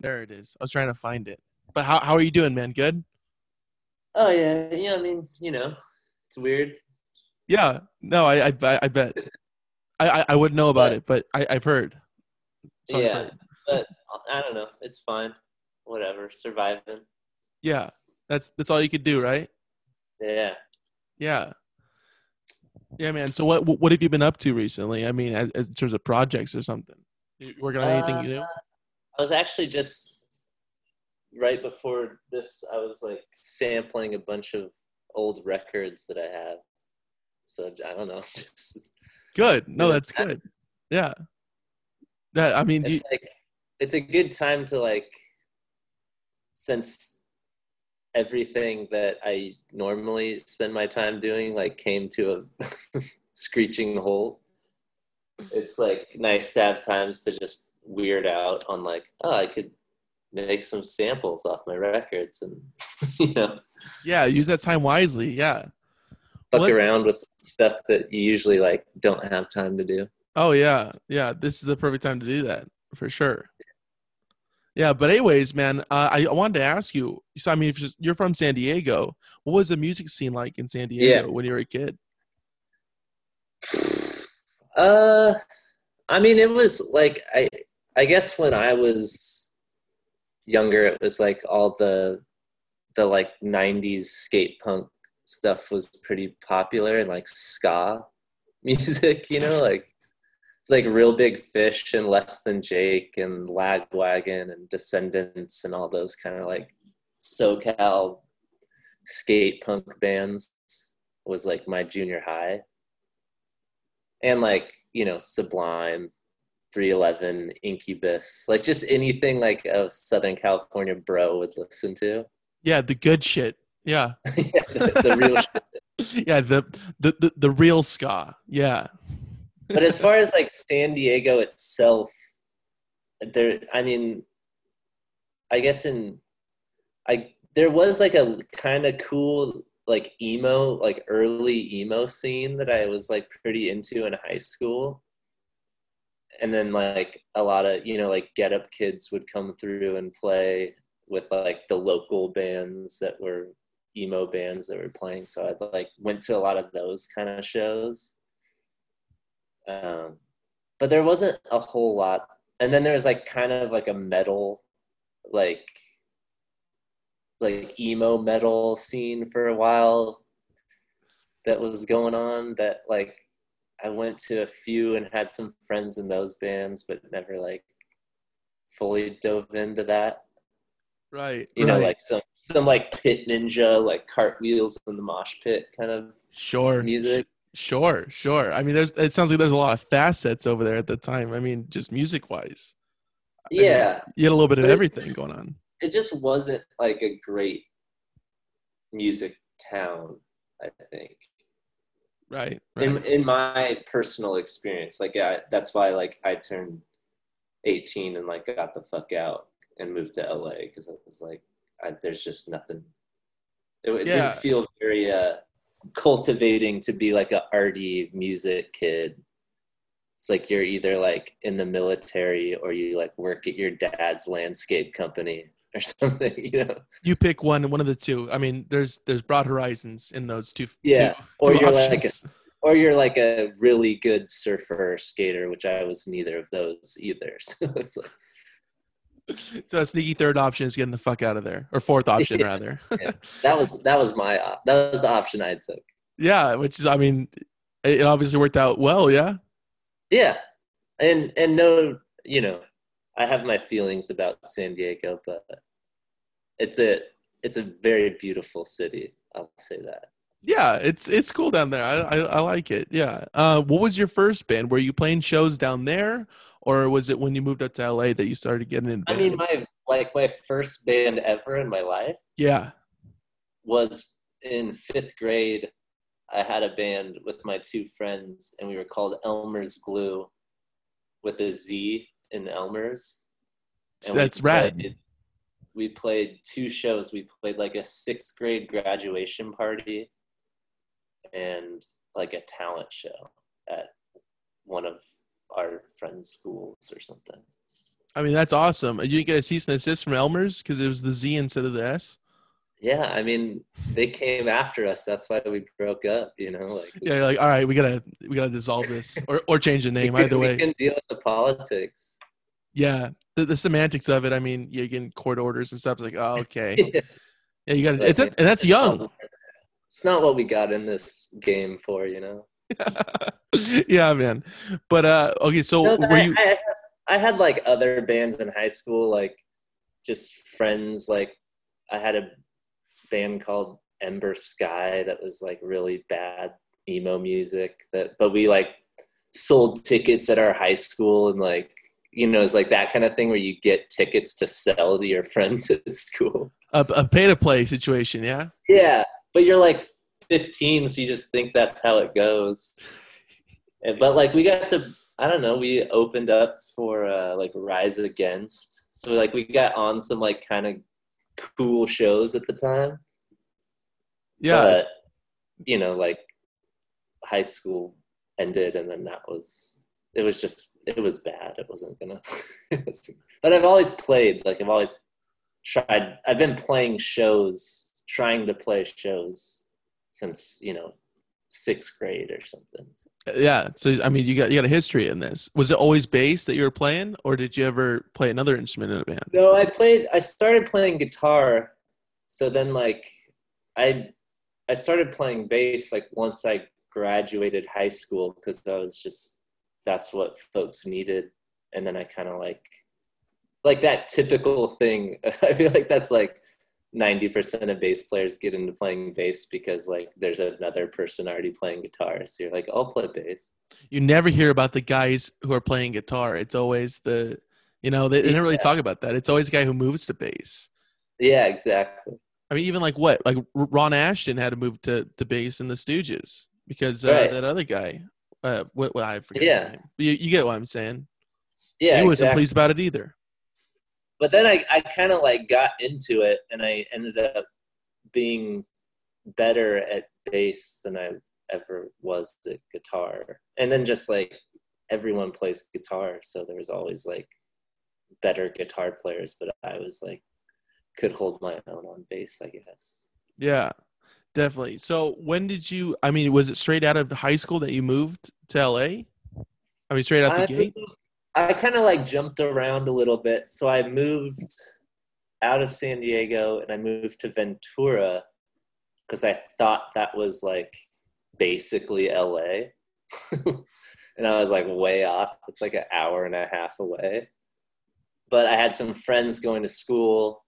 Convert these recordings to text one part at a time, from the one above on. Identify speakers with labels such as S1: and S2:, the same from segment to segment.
S1: There it is. I was trying to find it. But how how are you doing, man? Good.
S2: Oh yeah, yeah. I mean, you know, it's weird.
S1: Yeah. No, I I, I bet. I, I I wouldn't know about
S2: But-
S1: it, but I I've heard. So I've
S2: yeah,
S1: heard.
S2: but I don't know. It's fine. Whatever. Surviving.
S1: Yeah. That's that's all you could do, right?
S2: Yeah.
S1: Yeah. Yeah, man. So what what have you been up to recently? I mean, as, as in terms of projects or something. You working on anything
S2: uh, new? I was actually just right before this. I was like sampling a bunch of old records that I have. So I don't know. Just,
S1: Good. No, that's
S2: I-
S1: good. Yeah. That I mean, do you,
S2: it's like it's a good time to like since everything that I normally spend my time doing like came to a screeching halt. It's like nice to have times to just weird out on like, oh, I could make some samples off my records and you know
S1: yeah, use that time wisely. Yeah.
S2: fuck
S1: Let's-
S2: around with stuff that you usually like don't have time to do.
S1: Oh yeah, yeah. This is the perfect time to do that for sure. Yeah, but anyways, man, uh, I, I wanted to ask you. So I mean, if you're from San Diego, what was the music scene like in San Diego
S2: Yeah.
S1: when you were a kid?
S2: Uh, I mean, it was like I, I guess when I was younger, it was like all the, the like '90s skate punk stuff was pretty popular and like ska music, you know, like it's like Reel Big Fish and less than Jake and Lagwagon and Descendents and all those kind of like SoCal skate punk bands was like my junior high. And like you know sublime 311 incubus like just anything like a southern california bro would listen to
S1: Yeah, the good shit. Yeah,
S2: yeah, the, the real shit.
S1: yeah, the, the the the real ska. Yeah,
S2: but as far as like san diego itself there i mean i guess in i there was like a kind of cool like emo like early emo scene that i was like pretty into in high school and then like a lot of you know like get up kids would come through and play with like the local bands that were emo bands that were playing. So i like went to a lot of those kind of shows. Um, but there wasn't a whole lot. And then there was like kind of like a metal like like emo metal scene for a while that was going on that like I went to a few and had some friends in those bands but never like fully dove into that
S1: right.
S2: you know like some some like pit ninja like cartwheels in the mosh pit kind of
S1: sure
S2: music
S1: Sure, sure. I mean, there's. It sounds like there's a lot of facets over there at the time. I mean, just music wise, mean,
S2: yeah
S1: you had a little bit of everything going on.
S2: it just wasn't like a great music town i think
S1: Right. Right.
S2: in in my personal experience like I, that's why like i turned 18 and like got the fuck out and moved to la because i was like I, there's just nothing it, it
S1: Yeah.
S2: didn't feel very uh cultivating to be like a arty music kid it's like you're either like in the military or you like work at your dad's landscape company or something you know
S1: you pick one, one of the two. I mean, there's there's broad horizons in those two.
S2: Yeah,
S1: two-
S2: or you're like
S1: options.
S2: or you're like a really good surfer skater, which I was neither of those either. So it's like,
S1: so a sneaky third option is getting the fuck out of there, or fourth option
S2: Yeah.
S1: rather.
S2: Yeah. that was that was my that was the option I took.
S1: yeah, which is, I mean, it obviously worked out well. Yeah.
S2: Yeah, and and no, you know, I have my feelings about San Diego, but it's a it's a very beautiful city. I'll say that.
S1: Yeah, it's it's cool down there. I, I I like it. Yeah. Uh, what was your first band? Were you playing shows down there, or was it when you moved up to LA that you started getting in
S2: I mean, my like my first band ever in my life
S1: yeah.
S2: was in fifth grade. I had a band with my two friends, and we were called Elmer's Glue, with a Z in Elmer's. And we
S1: That's rad.
S2: We played two shows. We played like a sixth grade graduation party, and like a talent show at one of our friends' schools or something.
S1: I mean, that's awesome. You didn't get a cease and desist from Elmer's because it was the Z instead of the S.
S2: Yeah, I mean, they came after us. That's why we broke up. You know, like
S1: Yeah, you're like all right, we gotta we gotta dissolve this or or change the name. Either way,
S2: we can deal with the politics.
S1: Yeah. The, the semantics of it. I mean, you get court orders and stuff. It's like, oh, okay.
S2: Yeah.
S1: Yeah, you got to, and that's young.
S2: It's not what we got in this game for, you know.
S1: yeah, man. But uh, okay, so
S2: No,
S1: were
S2: I,
S1: you?
S2: I, I had like other bands in high school, like just friends. Like I had a band called Ember Sky that was like really bad emo music. That, but we like sold tickets at our high school and like you know it's like that kind of thing where you get tickets to sell to your friends at school.
S1: A, a pay to play situation, yeah.
S2: Yeah, but you're like 15, so you just think that's how it goes. And- But like we got to, I don't know, we opened up for uh, like Rise Against, so like we got on some like kind of cool shows at the time.
S1: Yeah,
S2: But you know, like high school ended, and then that was it was just it was bad. It wasn't gonna. but I've always played. Like I've always tried. I've been playing shows, trying to play shows since you know sixth grade or something.
S1: yeah. So I mean, you got you got a history in this. Was it always bass that you were playing, or did you ever play another instrument in a band?
S2: No, I played. I started playing guitar, so then like I I started playing bass like once I graduated high school because I was just that's what folks needed, and then I kind of like like that typical thing. I feel like that's like ninety percent of bass players get into playing bass because like there's another person already playing guitar, so you're like, I'll play bass.
S1: You never hear about the guys who are playing guitar. It's always the, you know, they, they don't really
S2: Yeah.
S1: talk about that. It's always the guy who moves to bass.
S2: Yeah, exactly.
S1: I mean, even like what, like Ron Asheton had to move to to bass in the Stooges because uh,
S2: Right.
S1: that other guy, uh, what, what I forget
S2: Yeah.
S1: his name. You, you get what I'm saying?
S2: Yeah,
S1: he wasn't
S2: exactly.
S1: pleased about it either.
S2: but then I, I kind of like got into it and I ended up being better at bass than I ever was at guitar. And then just like everyone plays guitar, so there was always like better guitar players, but I was like could hold my own on bass, I guess.
S1: Yeah, definitely. So when did you? I mean, was it straight out of high school that you moved to LA? I mean, straight out the
S2: I,
S1: gate.
S2: I kind of like jumped around a little bit. So I moved out of San Diego and I moved to Ventura because I thought that was like basically LA. and I was like way off. It's like an hour and a half away. But I had some friends going to school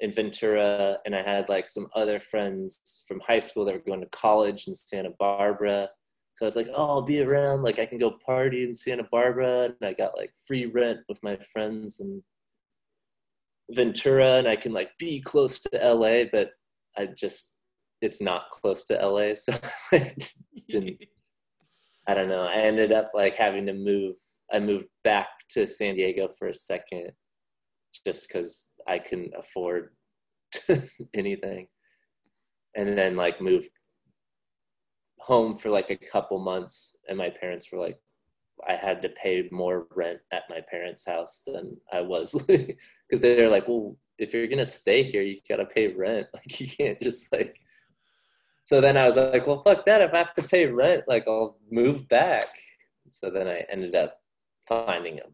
S2: in Ventura, and I had like some other friends from high school that were going to college in Santa Barbara. So I was like, oh, I'll be around. Like I can go party in Santa Barbara, and I got like free rent with my friends in Ventura, and I can like be close to LA, but I just it's not close to LA, so I didn't. I don't know. I ended up like having to move. I moved back to San Diego for a second, just because I couldn't afford anything, and then like moved home for like a couple months, and my parents were like, I had to pay more rent at my parents' house than I was because they're like, well, if you're gonna stay here, you gotta pay rent. Like you can't just like. So then I was like, well, fuck that. If I have to pay rent, like I'll move back. So then I ended up finding a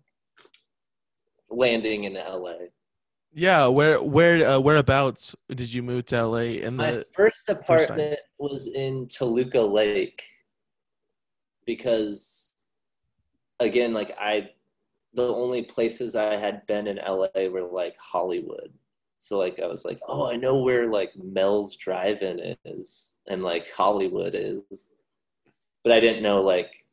S2: landing in LA.
S1: Yeah, where where uh, whereabouts did you move to LA? And
S2: My
S1: the
S2: first apartment was in Toluca Lake because, again, like I, the only places I had been in LA were like Hollywood. So like I was like, oh, I know where like Mel's Drive-In is and like Hollywood is, but I didn't know like,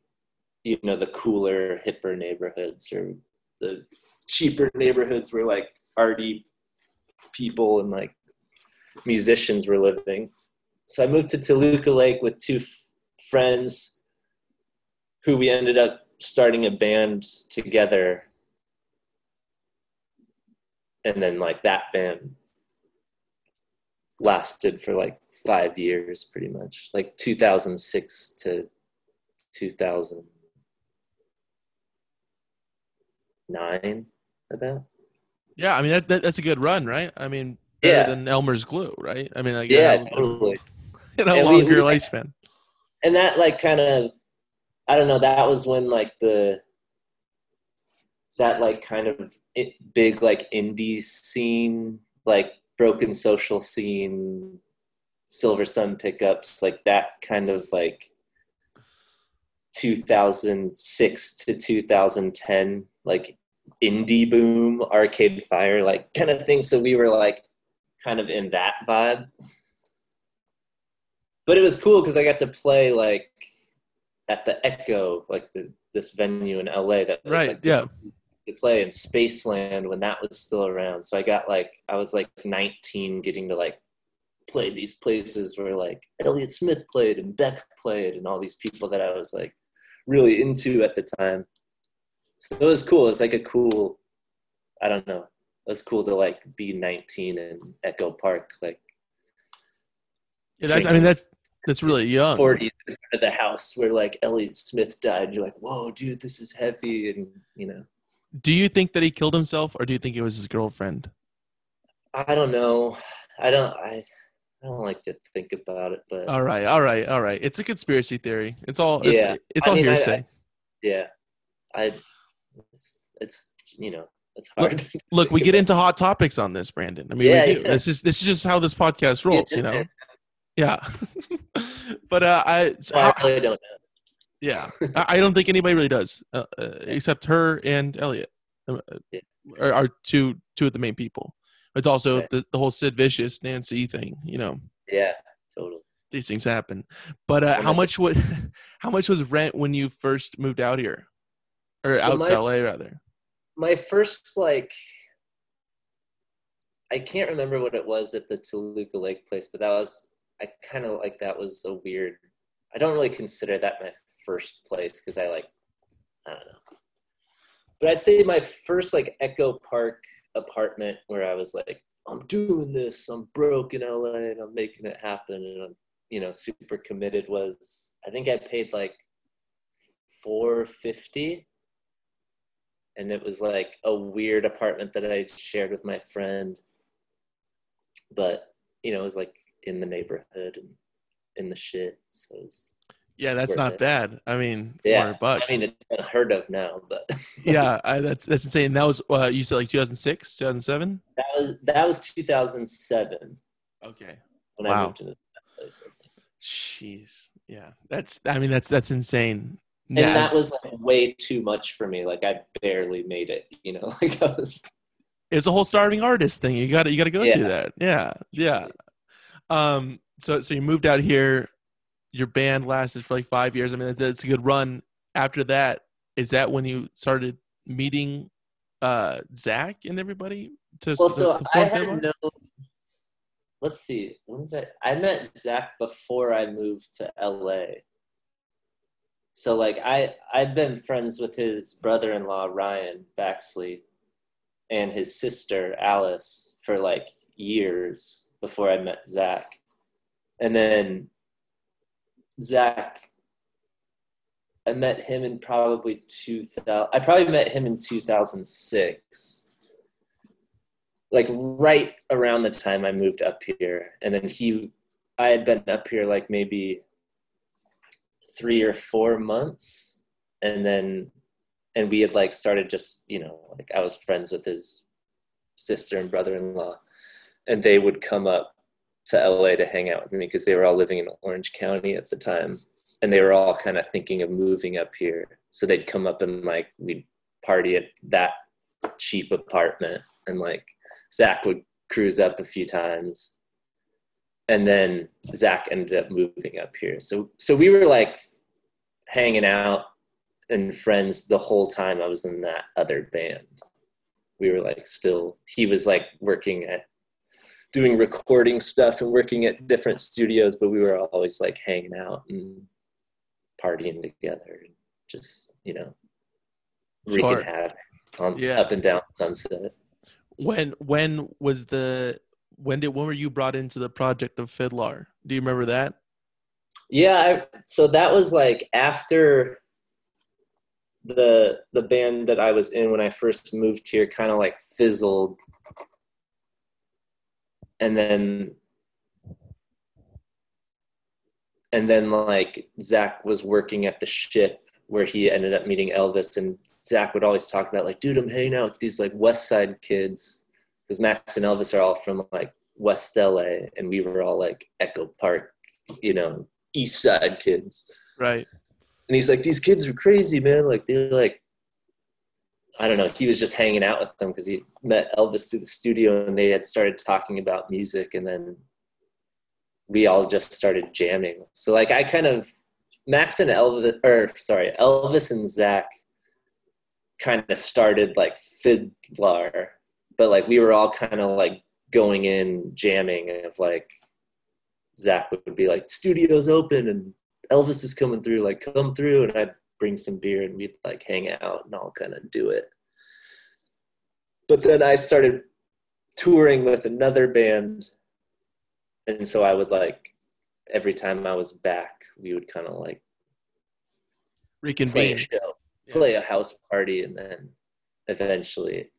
S2: you know, the cooler, hipper neighborhoods or the cheaper neighborhoods were like arty people and like musicians were living. So I moved to Toluca Lake with two f- friends who we ended up starting a band together. And then like that band lasted for like 5 years pretty much. Like 2006 to 2009, about.
S1: Yeah, I mean that, that that's a good run, right? I mean, better
S2: Yeah.
S1: than Elmer's glue, right? I mean, like
S2: Yeah,
S1: how,
S2: totally.
S1: and how
S2: And we-
S1: longer
S2: we-
S1: lifespan.
S2: and that like kind of i don't know that was when like the that like kind of it, big like indie scene like broken social scene Silversun Pickups like that kind of like 2006 to 2010 like indie boom arcade fire like kind of thing so we were like kind of in that vibe but it was cool because I got to play like at the Echo, like the this venue in LA that was
S1: Right,
S2: like
S1: yeah.
S2: to play in Spaceland when that was still around. So I got like I was like 19, getting to like play these places where like Elliott Smith played and Beck played and all these people that I was like really into at the time. So it was cool. It's like a cool, I don't know. It was cool to like be 19 in Echo Park, like
S1: Yeah, that's, I mean that's that's really young.
S2: 40 of the house where like Elliott Smith died. You're like, whoa, dude, this is heavy, and you know,
S1: Do you think that he killed himself, or do you think it was his girlfriend?
S2: I don't know. I don't. I. I don't like to think about it, but
S1: All right, all right, all right. It's a conspiracy theory. It's all. It's,
S2: Yeah.
S1: it's
S2: I
S1: all
S2: mean, I-
S1: hearsay.
S2: yeah, I. It's it's you know it's
S1: Look-
S2: hard. to
S1: Look, we get into hot topics on this, Brandon. I mean,
S2: Yeah,
S1: we do.
S2: yeah.
S1: This is this is just how this podcast rolls, you know.
S2: Yeah.
S1: Yeah. but uh, I, so
S2: Well, I really don't know.
S1: yeah, I, I don't think anybody really does, uh, uh, except her and Elliott, uh,
S2: Yeah.
S1: are, are two two of the main people. It's also
S2: Right.
S1: the, the whole Sid Vicious Nancy thing. You know,
S2: Yeah, totally.
S1: these things happen. But uh, how much was how much was rent when you first moved out here, or
S2: So
S1: out
S2: my-
S1: to LA rather?
S2: My first like. I can't remember what it was at the Toluca Lake place, but that was I kind of like that was a weird. I don't really consider that my first place because I like I don't know. But I'd say my first like Echo Park apartment where I was like, I'm doing this, I'm broke in LA and I'm making it happen and I'm, you know, super committed was I think I paid like four fifty. And it was like a weird apartment that I shared with my friend. But, you know, it was like in the neighborhood and in the shit. So it was
S1: Yeah, that's not
S2: it.
S1: bad. I mean,
S2: yeah,
S1: bucks.
S2: I mean, it's unheard of now, but
S1: yeah, I, that's that's insane. That was uh, you said like 2006, 2007.
S2: that was that was 2007
S1: Okay.
S2: when
S1: Wow.
S2: I moved place.
S1: Jeez. Yeah, that's. I mean, that's that's insane.
S2: And
S1: Yeah,
S2: that was like way too much for me. Like I barely made it. You know, like I was.
S1: it's a whole starving artist thing. You got to you got to go
S2: Yeah.
S1: through that. Yeah, yeah. Um. So so you moved out here. Your band lasted for like five years. I mean, that- that's a good run. After that, is that when you started meeting uh Zach and everybody to,
S2: Well,
S1: to-
S2: so
S1: to
S2: I had no. Let's see. When did I? I met Zach before I moved to LA. So like I I've been friends with his brother-in-law Ryan Baxley and his sister Alice for like years before I met Zach. And then Zach I met him in probably 2000 I probably met him in 2006 like right around the time I moved up here. And then he, I had been up here like maybe three or four months. And then, and we had like started just, you know, like I was friends with his sister and brother in law. And they would come up to LA to hang out with me because they were all living in Orange County at the time. And they were all kind of thinking of moving up here. So they'd come up and like we'd party at that cheap apartment and like Zach would cruise up a few times. And then Zach ended up moving up here. So so we were like hanging out and friends the whole time I was in that other band. We were like still he was like working at doing recording stuff and working at different studios, but we were always like hanging out and partying together and just, you know, wreaking havoc on
S1: Yeah.
S2: up and down sunset.
S1: when when was the when did when were you brought into the project of FIDLAR? Do you remember that?
S2: Yeah, I, so that was like after the the band that I was in when I first moved here kind of like fizzled, and then and then like Zach was working at the ship where he ended up meeting Elvis, and Zach would always talk about like, dude, I'm hanging out with these like West Side kids because Max and Elvis are all from like West LA, and we were all like Echo Park, you know, East Side kids.
S1: Right.
S2: And he's like, these kids are crazy, man. Like they like, I don't know. He was just hanging out with them because he met Elvis through the studio, and they had started talking about music, and then we all just started jamming. So like, I kind of Max and Elvis, or sorry, Elvis and Zach kind of started like FIDLAR, but like we were all kind of like going in jamming of like Zach would be like, "Studio's open and Elvis is coming through. Like, come through." And I'd bring some beer and we'd like hang out and all kind of do it. But then I started touring with another band, and so I would like every time I was back, we would kind of like play a
S1: Reconvene.
S2: show, play a house party, and then eventually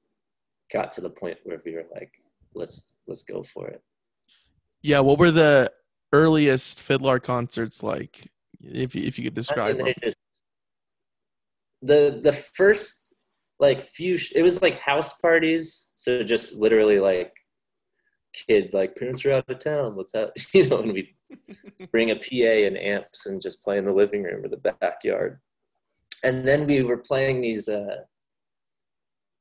S2: got to the point where we were like, "Let's let's go for it."
S1: Yeah. What were the earliest FIDLAR concerts like? If you, if you could
S2: I
S1: describe
S2: mean,
S1: them.
S2: just- the the first like few it was like house parties so just literally like kid like parents are out of town let's have you know and we bring a pa and amps and just play in the living room or the backyard and then we were playing these uh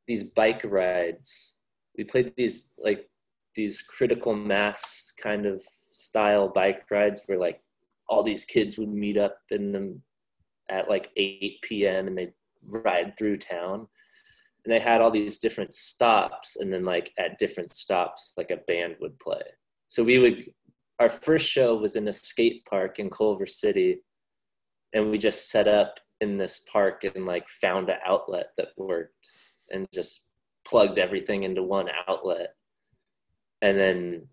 S2: these bike rides we played these like these critical mass kind of style bike rides where like all these kids would meet up in them at like 8 p.m. and they'd ride through town. And they had all these different stops, and then like at different stops, like a band would play. So we would, our first show was in a skate park in Culver City, and we just set up in this park and like found an outlet that worked and just plugged everything into one outlet. And then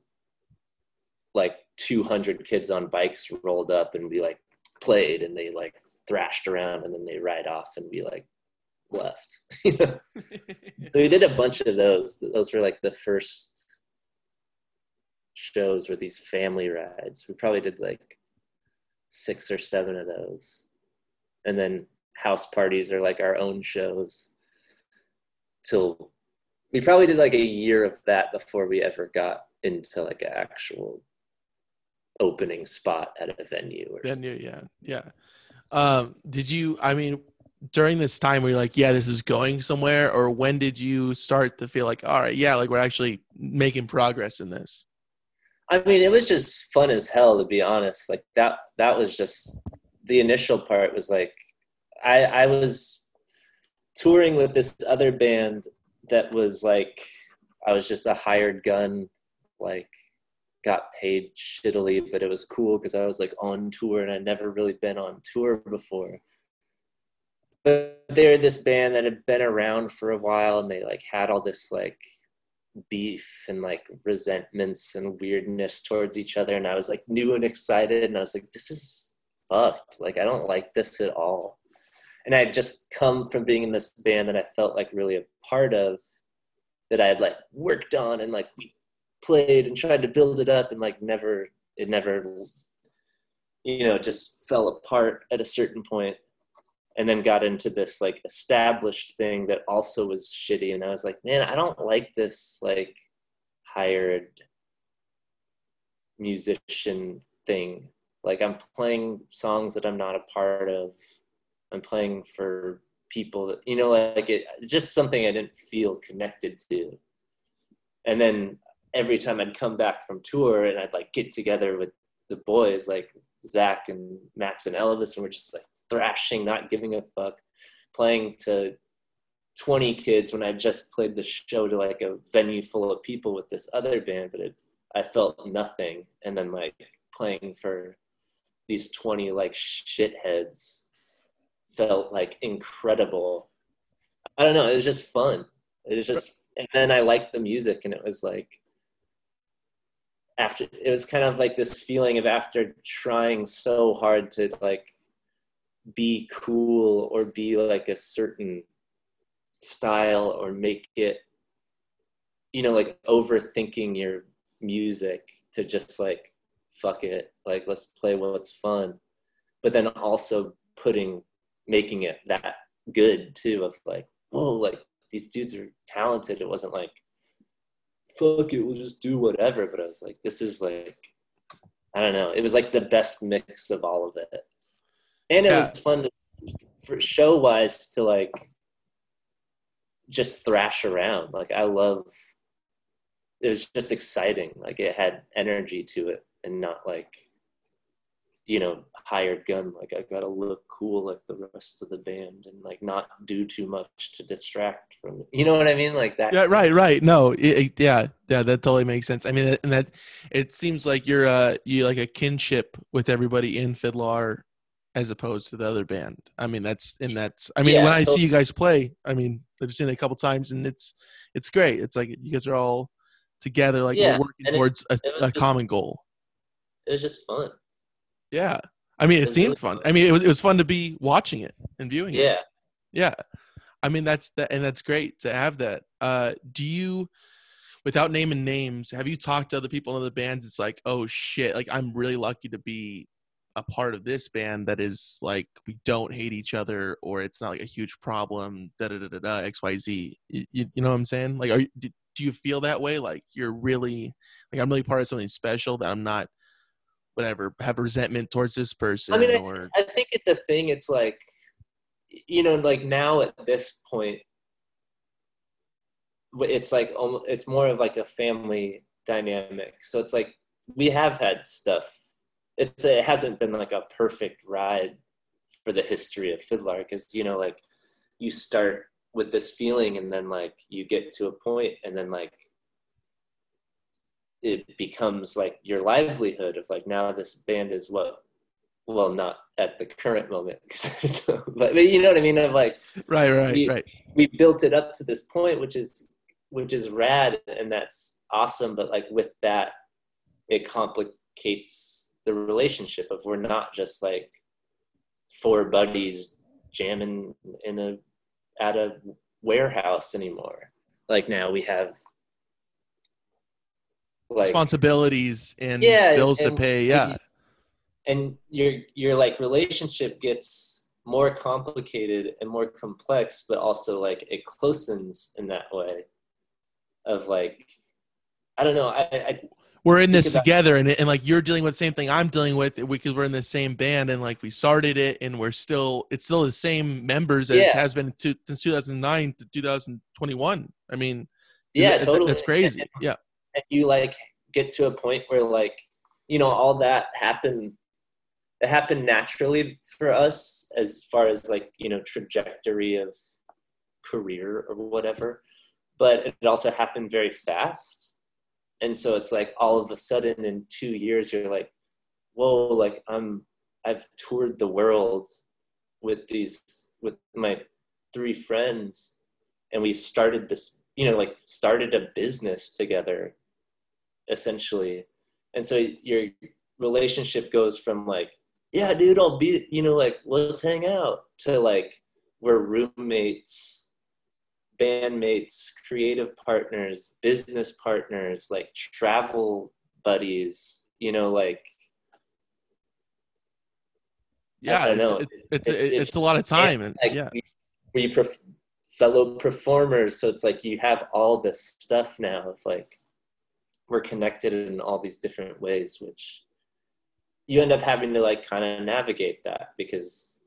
S2: like 200 kids on bikes rolled up and we like played and they like thrashed around and then they ride off and we like left. so we did a bunch of those. Those were like the first shows were these family rides. We probably did like six or seven of those. And then house parties are like our own shows. Till we probably did like a year of that before we ever got into like an actual opening spot at a venue or
S1: Yeah,
S2: something.
S1: yeah, yeah. Um, did you? I mean, during this time, were you like, "Yeah, this is going somewhere," or when did you start to feel like, "All right, yeah, like we're actually making progress in this"?
S2: I mean, it was just fun as hell to be honest. Like that that was just the initial part was like I I was touring with this other band that was like I was just a hired gun like got paid shittily but it was cool because I was like on tour and I'd never really been on tour before. But they're this band that had been around for a while and they like had all this like beef and like resentments and weirdness towards each other and i was like new and excited and i was like this is fucked like i don't like this at all and i had just come from being in this band that i felt like really a part of that i had like worked on and like we played and tried to build it up and like never it never you know just fell apart at a certain point. And then got into this like established thing that also was shitty. And i was like man i don't like this like hired musician thing. Like i'm playing songs that i'm not a part of i'm playing for people that you know like it just something i didn't feel connected to and then every time i'd come back from tour and i'd like get together with the boys like zach and max and elvis and we're just like thrashing, not giving a fuck, playing to 20 kids when I just played the show to like a venue full of people with this other band, but it I felt nothing. And then like playing for these 20 like shitheads felt like incredible. I don't know, it was just fun. It was just and then I liked the music and it was like after it was kind of like this feeling of after trying so hard to like be cool or be like a certain style or make it you know like overthinking your music to just like fuck it like let's play what's fun but then also putting making it that good too of like whoa like these dudes are talented. It wasn't like fuck it we'll just do whatever. But i was like this is like i don't know. It was like the best mix of all of it. And it
S1: Yeah.
S2: was fun to, for show wise to like just thrash around. Like i love it was just exciting. Like it had energy to it and not like you know hired gun like i gotta look cool like the rest of the band and like not do too much to distract from it. you know what i mean like that
S1: Yeah, right, right. No, it, yeah, yeah, that totally makes sense. I mean, and that it seems like you're uh you like a kinship with everybody in FIDLAR, as opposed to the other band. I mean, that's and that's. I mean,
S2: Yeah,
S1: when I
S2: so-
S1: see you guys play, I mean, I've seen it a couple times, and it's it's great. It's like you guys are all together, like
S2: Yeah,
S1: we're working
S2: and it-
S1: towards a,
S2: it
S1: a
S2: just-
S1: common goal.
S2: it was just fun
S1: Yeah, I mean, it,
S2: It
S1: seemed
S2: really
S1: fun. I mean, it was it was fun to be watching it and viewing it.
S2: yeah
S1: Yeah. I mean that's that and that's great to have that. Uh do you without naming names, have you talked to other people in other bands? It's like, oh shit, like I'm really lucky to be a part of this band that is like we don't hate each other or it's not like a huge problem, da da da da da XYZ. You, you, you know what I'm saying? Like are you do you feel that way? Like you're really like I'm really part of something special that I'm not whatever, have resentment towards this person I
S2: mean,
S1: or
S2: I think it's a thing. It's like, you know, like now at this point, it's like it's more of like a family dynamic. So it's like we have had stuff. It's it hasn't been like a perfect ride for the history of FIDLAR because you know like you start with this feeling and then like you get to a point and then like it becomes like your livelihood of like now this band is what well not at the current moment but, but you know what i mean of like
S1: right, right,
S2: we-
S1: right.
S2: we built it up to this point which is which is rad and that's awesome but like with that it complicates the relationship of we're not just like four buddies jamming in a at a warehouse anymore like now we have like
S1: responsibilities and
S2: Yeah,
S1: bills to pay. Yeah,
S2: and your your like relationship gets more complicated and more complex but also like it closens in that way of like i don't know i, I
S1: we're in this together, and and like you're dealing with the same thing I'm dealing with because we're in the same band, and like we started it, and we're still it's still the same members as it has been to, since 2009 to 2021. I mean,
S2: yeah
S1: that-
S2: totally
S1: that's crazy.
S2: and,
S1: Yeah,
S2: and you like get to a point where like you know all that happened it happened naturally for us as far as like you know trajectory of career or whatever but it also happened very fast. And so it's like all of a sudden in two years you're like whoa like i'm i've toured the world with these with my three friends and we started this you know like started a business together essentially and so your relationship goes from like yeah dude i'll be you know like let's hang out to like we're roommates bandmates creative partners business partners like travel buddies you know like
S1: yeah.
S2: don't
S1: it's-
S2: know.
S1: it- it's
S2: It-
S1: it's,
S2: it's
S1: a lot of time, and
S2: like
S1: yeah,
S2: we, we fellow performers so it's like you have all this stuff now of like we're connected in all these different ways which you end up having to like kind of navigate that because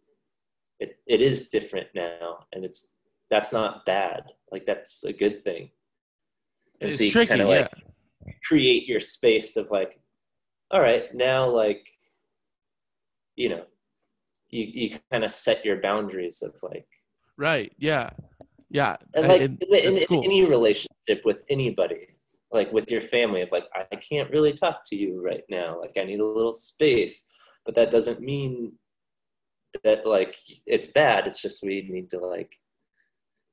S2: it, it is different now and it's that's not bad like that's a good thing and
S1: it's
S2: so you
S1: tricky.
S2: kind of
S1: yeah,
S2: like create your space of like all right now like you know you, you kind of set your boundaries of like
S1: right. Yeah, yeah.
S2: and like
S1: and
S2: in, in
S1: cool.
S2: any relationship with anybody like with your family of like i can't really talk to you right now like i need a little space but that doesn't mean that like it's bad it's just we need to like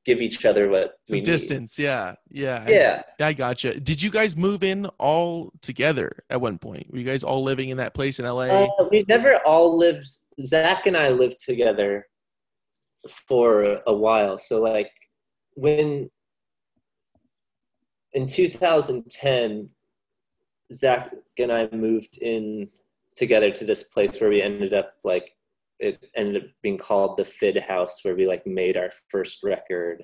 S2: give each other what
S1: Some
S2: we
S1: distance. Yeah. Yeah.
S2: Yeah.
S1: I, I gotcha. Did you guys move in all together at one point? Were you guys all living in that place in LA?
S2: Uh, we never all lived. Zach and I lived together for a while. So like when in 2010, Zach and I moved in together to this place where we ended up like it ended up being called the Fid House, where we like made our first record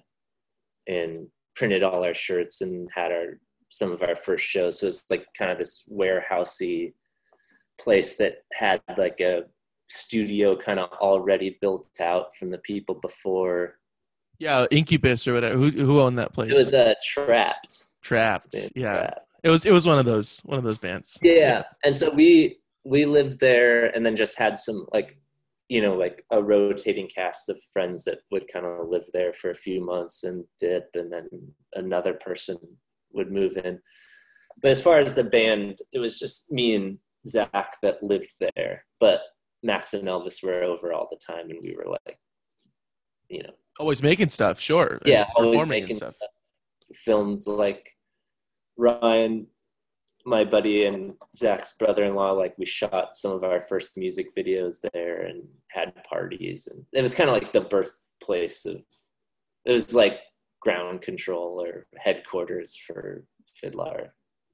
S2: and printed all our shirts and had our some of our first shows. So it's like kind of this warehousey place that had like a studio kind of already built out from the people before.
S1: yeah, Incubus or whatever. Who who owned that place?
S2: It was uh, Trapt.
S1: Trapt.
S2: band,
S1: Yeah.
S2: Trapt.
S1: It was it was one of those one of those bands.
S2: yeah and so we we lived there and then just had some like you know like a rotating cast of friends that would kind of live there for a few months and dip and then another person would move in but as far as the band it was just me and zach that lived there but max and elvis were over all the time and we were like you know
S1: Always making stuff, sure.
S2: yeah always making
S1: stuff.
S2: stuff. filmed like ryan my buddy and zach's brother-in-law like we shot some of our first music videos there and had parties and it was kind of like the birthplace of it was like ground control or headquarters for FIDLAR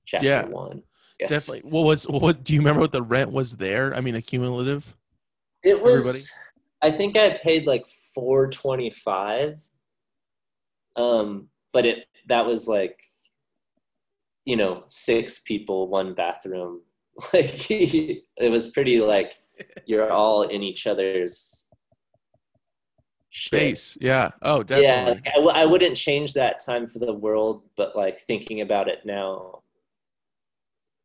S2: chapter
S1: Yeah.
S2: one Yes.
S1: Definitely. What was what do you remember what the rent was there? I mean, accumulative.
S2: It was.
S1: Everybody?
S2: I think I paid like four twenty five. Um, but it that was like, you know, six people, one bathroom. Like it was pretty like you're all in each other's.
S1: Space. Yeah. Oh,
S2: Yeah,
S1: definitely.
S2: like, I, w- I wouldn't change that time for the world, but like thinking about it now,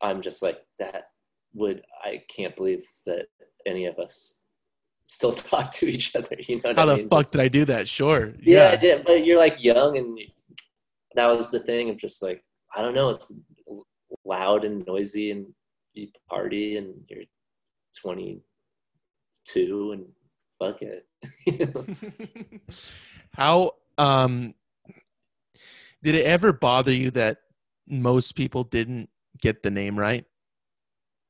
S2: I'm just like that. Would I can't believe that any of us still talk to each other. You know what
S1: How
S2: I
S1: the
S2: mean?
S1: fuck
S2: Just-
S1: did I do that? Sure.
S2: yeah, I did, but you're like young, and that was the thing of just like I don't know. It's loud and noisy, and you party, and you're 22, and fuck it.
S1: How um did it ever bother you that most people didn't get the name right?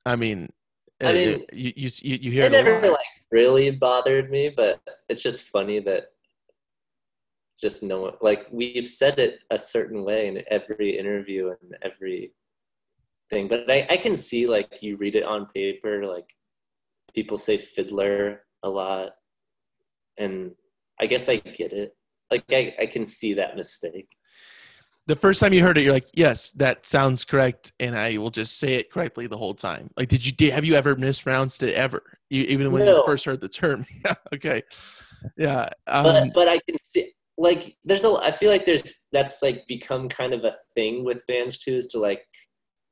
S1: I mean,
S2: I
S1: uh,
S2: mean,
S1: you, you you you hear
S2: it
S1: it
S2: never like really bothered me, but it's just funny that just no one like we've said it a certain way in every interview and every thing. But I, I can see like you read it on paper, like people say fiddler a lot. And I guess I get it. Like I, I can see that mistake.
S1: the first time you heard it, you're like, "Yes, that sounds correct," and I will just say it correctly the whole time. Like, did you did, have you ever mispronounced it ever? You, even when you first heard the term? Okay. Yeah.
S2: but
S1: Um,
S2: but I can see like there's a I feel like there's that's like become kind of a thing with bands too is to like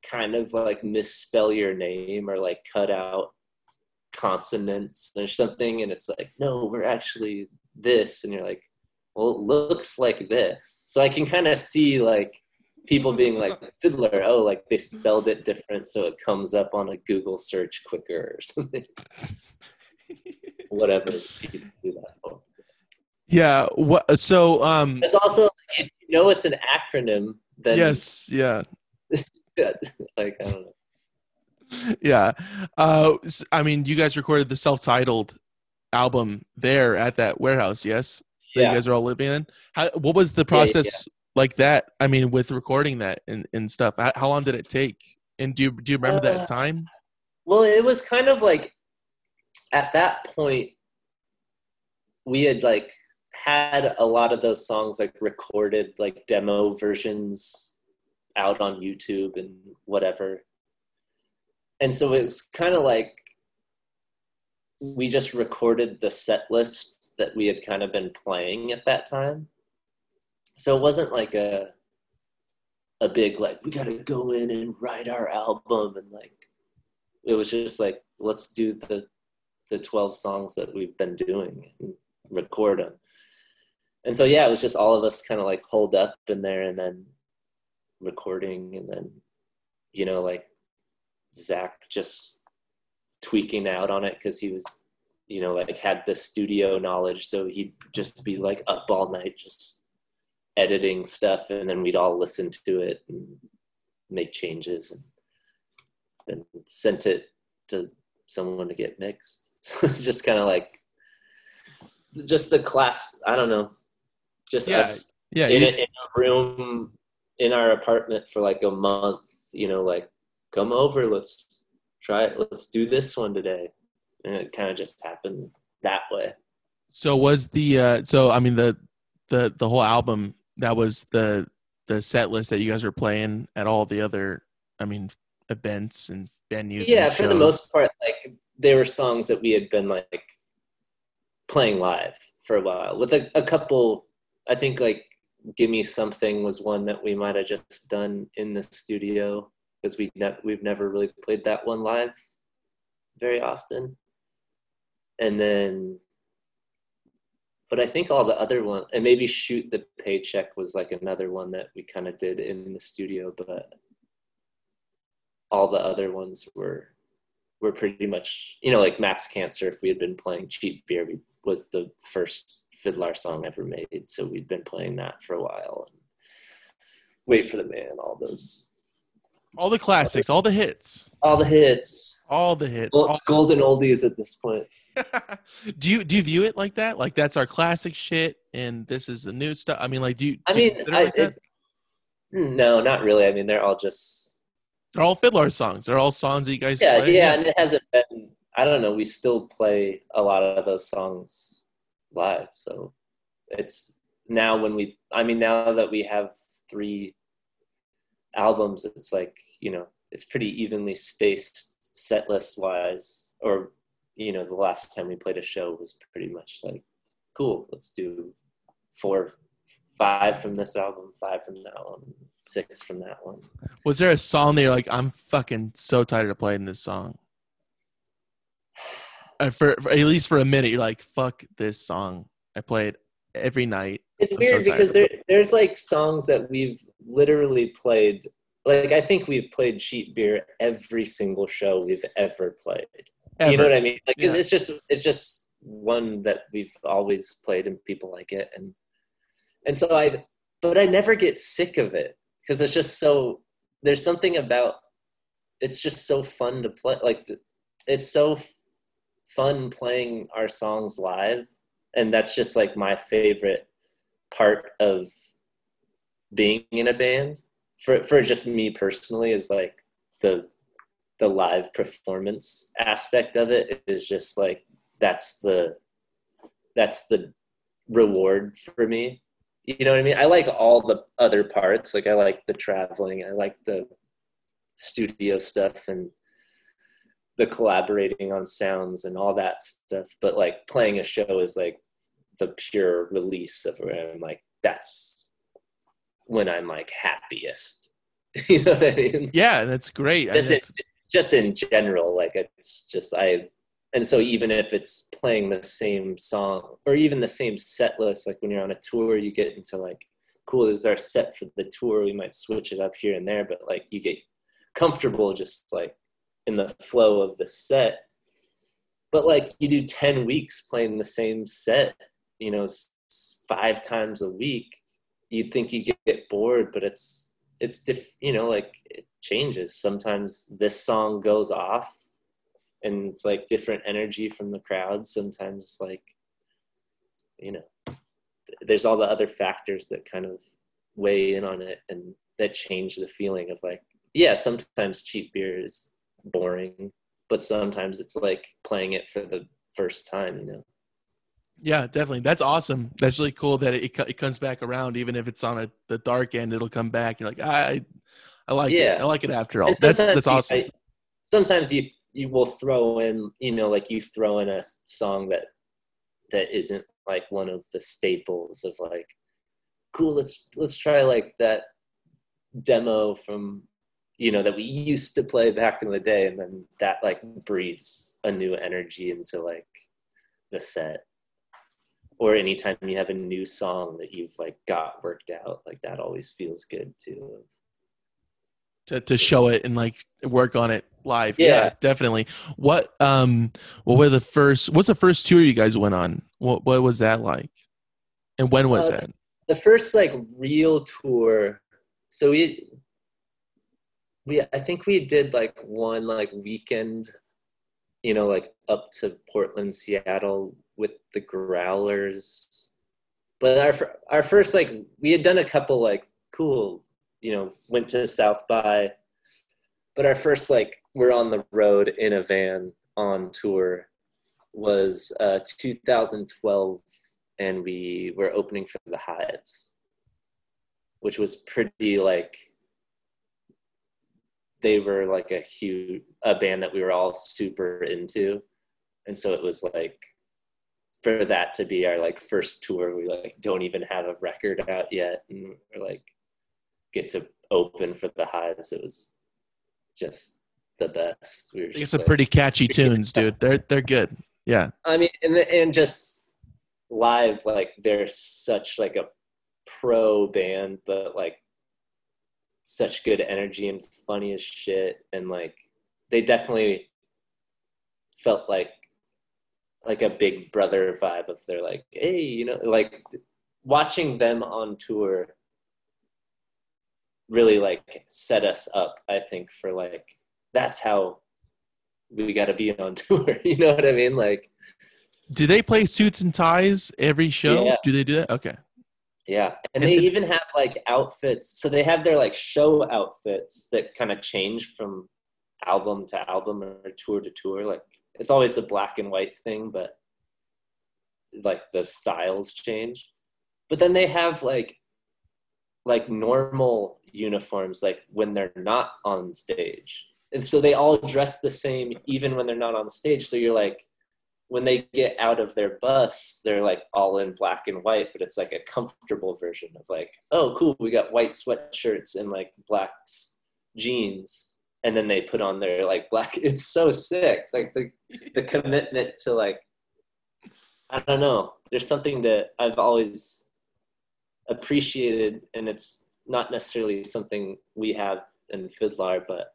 S2: kind of like misspell your name or like cut out consonants or something and it's like no we're actually this and you're like well it looks like this so I can kind of see like people being like fiddler oh like they spelled it different so it comes up on a Google search quicker or something whatever people do that for.
S1: Yeah. What? So, um,
S2: It's also you know it's an acronym. Then
S1: yes. Yeah.
S2: like I don't know.
S1: yeah. Uh, I mean, you guys recorded the self-titled album there at that warehouse, yes? That
S2: Yeah.
S1: you guys are all living in. How, what was the
S2: Yeah, yeah,
S1: process like that? I mean, with recording that and, and stuff. How, how long did it take? And do you, do you remember
S2: Uh,
S1: that time?
S2: Well, it was kind of like at that point we had like had a lot of those songs like recorded like demo versions out on YouTube and whatever. And so it was kind of like we just recorded the set list that we had kind of been playing at that time. So it wasn't like a a big like we got to go in and write our album and like it was just like let's do the the 12 songs that we've been doing and record them and so yeah it was just all of us kind of like holed up in there and then recording and then you know like zach just tweaking out on it because he was you know like had the studio knowledge. So he'd just be like up all night just editing stuff and then we'd all listen to it and make changes and then sent it to someone to get mixed. So it's just kind of like just the class i don't know just
S1: Yeah,
S2: us
S1: Yeah,
S2: in,
S1: you-
S2: a, in a room in our apartment for like a month you know like come over let's try it let's do this one today. And it kind of just happened that way.
S1: So was the uh so I mean the the the whole album that was the the set list that you guys were playing at all the other I mean events and venues. and
S2: yeah for the most part like they were songs that we had been like playing live for a while with a, a couple i think like give me something was one that we might have just done in the studio because we ne- we've never really played that one live very often. And then but i think all the other one and maybe shoot the paycheck was like another one that we kind of did in the studio but all the other ones were were pretty much you know like Max Can't Surf if we had been playing cheap beer we, was the first FIDLAR song ever made so we'd been playing that for a while and wait for the man all those
S1: all the classics, all the hits,
S2: all the hits
S1: all the hits. All-
S2: golden oldies at this point
S1: do you do you view it like that? Like that's our classic shit, and this is the new stuff. I mean, like, do you?
S2: i
S1: do you
S2: mean
S1: it
S2: I,
S1: like
S2: it, mm, no not really i mean they're all just
S1: they're all FIDLAR songs. They're all songs that you guys.
S2: yeah
S1: play.
S2: yeah and it hasn't been i don't know we still play a lot of those songs live so it's now when we i mean now that we have three albums it's like you know it's pretty evenly spaced set list wise or you know the last time we played a show was pretty much like cool let's do four five from this album five from that one six from that one
S1: Was there a song that you're like, I'm fucking so tired of playing this song? For, for at least for a minute, you're like, fuck this song. I play it every night.
S2: It's
S1: I'm
S2: weird
S1: tired
S2: because there, there's like songs that we've literally played. Like I think we've played cheap beer every single show we've ever played.
S1: Ever.
S2: You know what I mean? Like it's,
S1: Yeah.
S2: it's just it's just one that we've always played and people like it and and so I but I never get sick of it because it's just so there's something about it's just so fun to play like it's so fun playing our songs live and that's just like my favorite part of being in a band. For for just me personally is like the the live performance aspect of it is just like that's the that's the reward for me. You know what i mean? I like all the other parts. Like i like the traveling i like the studio stuff and the collaborating on sounds and all that stuff but like playing a show is like the pure release of where i'm like that's when i'm like happiest. You know what i mean?
S1: Yeah, that's great.
S2: Just, in, just in general like it's just i and so even if it's playing the same song or even the same set list like when you're on a tour you get into like cool this is our set for the tour? We might switch it up here and there but like you get comfortable just like in the flow of the set. But like you do 10 weeks playing the same set you know five times a week you'd think you get, get bored but it's it's diff you know like it changes. Sometimes this song goes off and it's like different energy from the crowd. Sometimes like you know there's all the other factors that kind of weigh in on it and that change the feeling of like yeah sometimes cheap beer is boring but sometimes it's like playing it for the first time you know
S1: yeah, definitely. That's awesome. That's really cool that it, it, comes back around, even if it's on a, the dark end. It'll come back. You're like, I, I like it.
S2: Yeah.
S1: I like it after all. That's that's awesome.
S2: I- sometimes you you will throw in, you know, like you throw in a song that that isn't like one of the staples of like, cool. Let's let's try like that demo from you know that we used to play back in the day, and then that like breeds a new energy into like the set. Or anytime you have a new song that you've like got worked out, like that always feels good too.
S1: to, to show it and like work on it live. Yeah.
S2: Yeah.
S1: definitely. What um what were the first what's the first tour you guys went on? What what was that like? And when was
S2: Uh,
S1: that?
S2: the first like real tour. So we we I think we did like one like weekend, you know, like up to Portland, Seattle with the Growlers. But our our first like we had done a couple like cool, you know, went to South by. But our first like we're on the road in a van on tour was uh, 2012 and we were opening for the hives which was pretty like they were like a huge a band that we were all super into. And so it was like for that to be our like first tour we like don't even have a record out yet. And we're like get to open for the hives. It was just the best. We were
S1: it's some like, pretty catchy tunes dude. They're they're good. Yeah.
S2: I mean and, and just live like they're such like a pro band but like such good energy and funny as shit. And like they definitely felt like like a big brother vibe of they're like hey you know like watching them on tour really like set us up i think for like that's how we got to be on tour. You know what i mean? Like
S1: do they play suits and ties every show? Yeah. do they do that? Okay
S2: yeah, and they even have like outfits. So they have their like show outfits that kind of change from album to album or tour to tour. Like it's always the black and white thing, but like the styles change. But then they have like like normal uniforms like when they're not on stage. And so they all dress the same even when they're not on stage. So you're like when they get out of their bus, they're like all in black and white, but it's like a comfortable version of like, oh, cool, we got white sweatshirts and like black jeans, and then they put on their like black. It's so sick, like the the commitment to like, I don't know. There's something that I've always appreciated, and it's not necessarily something we have in FIDLAR, but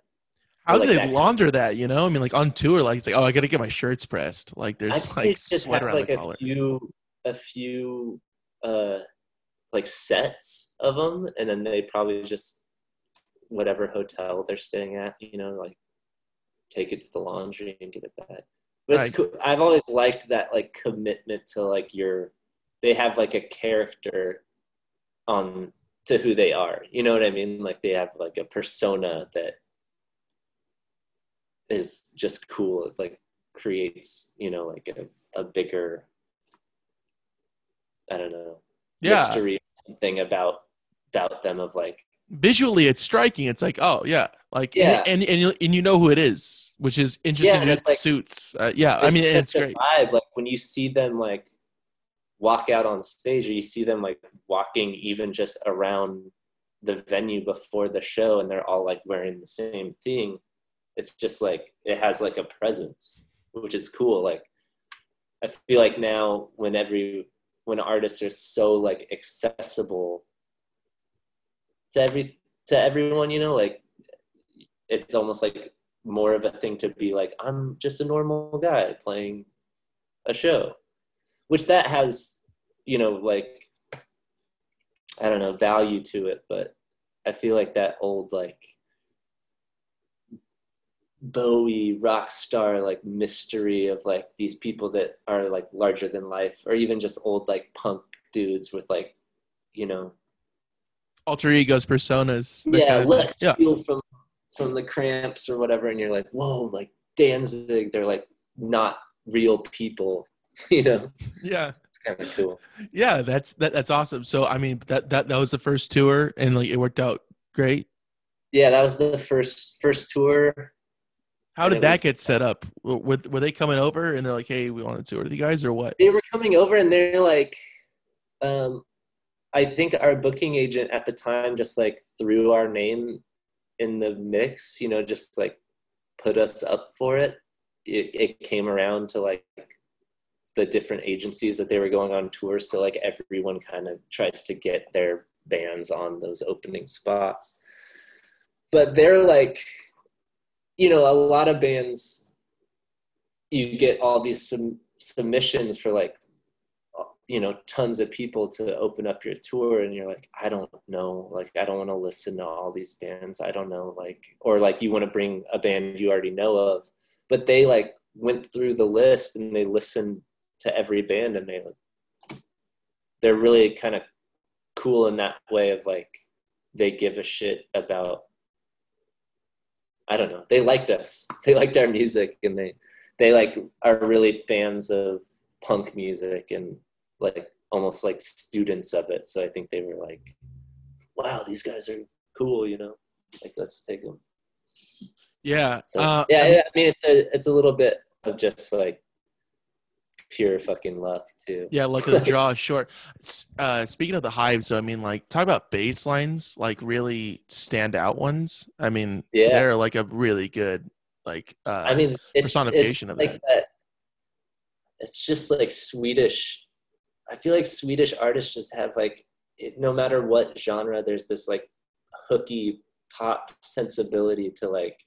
S1: how do they launder that? You know, I mean, like on tour, like it's like, oh, I got to get my shirts pressed. Like there's like sweat around
S2: like
S1: the
S2: a
S1: collar.
S2: Few, a few, uh, like sets of them, and then they probably just whatever hotel they're staying at, you know, like take it to the laundry and get it back. But it's cool. I've always liked that like commitment to like your. They have like a character on to who they are. You know what I mean? Like they have like a persona that is just cool. It like creates, you know, like a, a bigger, I don't know,
S1: yeah.
S2: mystery thing about about them of like
S1: visually it's striking. It's like, oh yeah, like
S2: yeah,
S1: and and, and, you, and you know who it is, which is interesting. Yeah, it's like, suits. Uh, yeah, I mean, it's great.
S2: Vibe. Like when you see them like walk out on stage, or you see them like walking even just around the venue before the show, and they're all like wearing the same thing it's just like it has like a presence which is cool like i feel like now when every when artists are so like accessible to every to everyone you know like it's almost like more of a thing to be like i'm just a normal guy playing a show which that has you know like i don't know value to it but i feel like that old like Bowie rock star like mystery of like these people that are like larger than life, or even just old like punk dudes with like, you know,
S1: alter egos, personas.
S2: Yeah, kind of, let's yeah. steal from from the Cramps or whatever, and you're like, whoa, like Danzig, they're like not real people, you know?
S1: Yeah,
S2: it's kind of cool.
S1: Yeah, that's that, that's awesome. So I mean, that that that was the first tour, and like it worked out great.
S2: Yeah, that was the first first tour
S1: how did that was, get set up? Were, were they coming over and they're like, "Hey, we want to tour with you guys," or what?
S2: They were coming over and they're like, um, I think our booking agent at the time just like threw our name in the mix. You know, just like put us up for it. It, it came around to like the different agencies that they were going on tours, so like everyone kind of tries to get their bands on those opening spots. But they're like you know, a lot of bands, you get all these sub- submissions for like you know tons of people to open up your tour and you're like i don't know. Like i don't want to listen to all these bands. I don't know like or like you want to bring a band you already know of. But they like went through the list and they listened to every band and they they're really kind of cool in that way of like they give a shit about I don't know. They liked us. They liked our music and they they like are really fans of punk music and like almost like students of it. So I think they were like, "Wow, these guys are cool," you know. Like let's take them.
S1: Yeah.
S2: So,
S1: uh,
S2: yeah, yeah, I mean it's a it's a little bit of just like pure fucking luck too.
S1: Yeah, luck of the draw is short. Uh, speaking of the hives, so I mean, like, talk about bass lines, like really stand out ones. I mean,
S2: Yeah.
S1: they're like a really good, like, uh,
S2: I mean, it's
S1: personification
S2: it's
S1: of
S2: like
S1: that.
S2: that. It's just like Swedish. I feel like Swedish artists just have like, it, no matter what genre, there's this like hooky pop sensibility to like.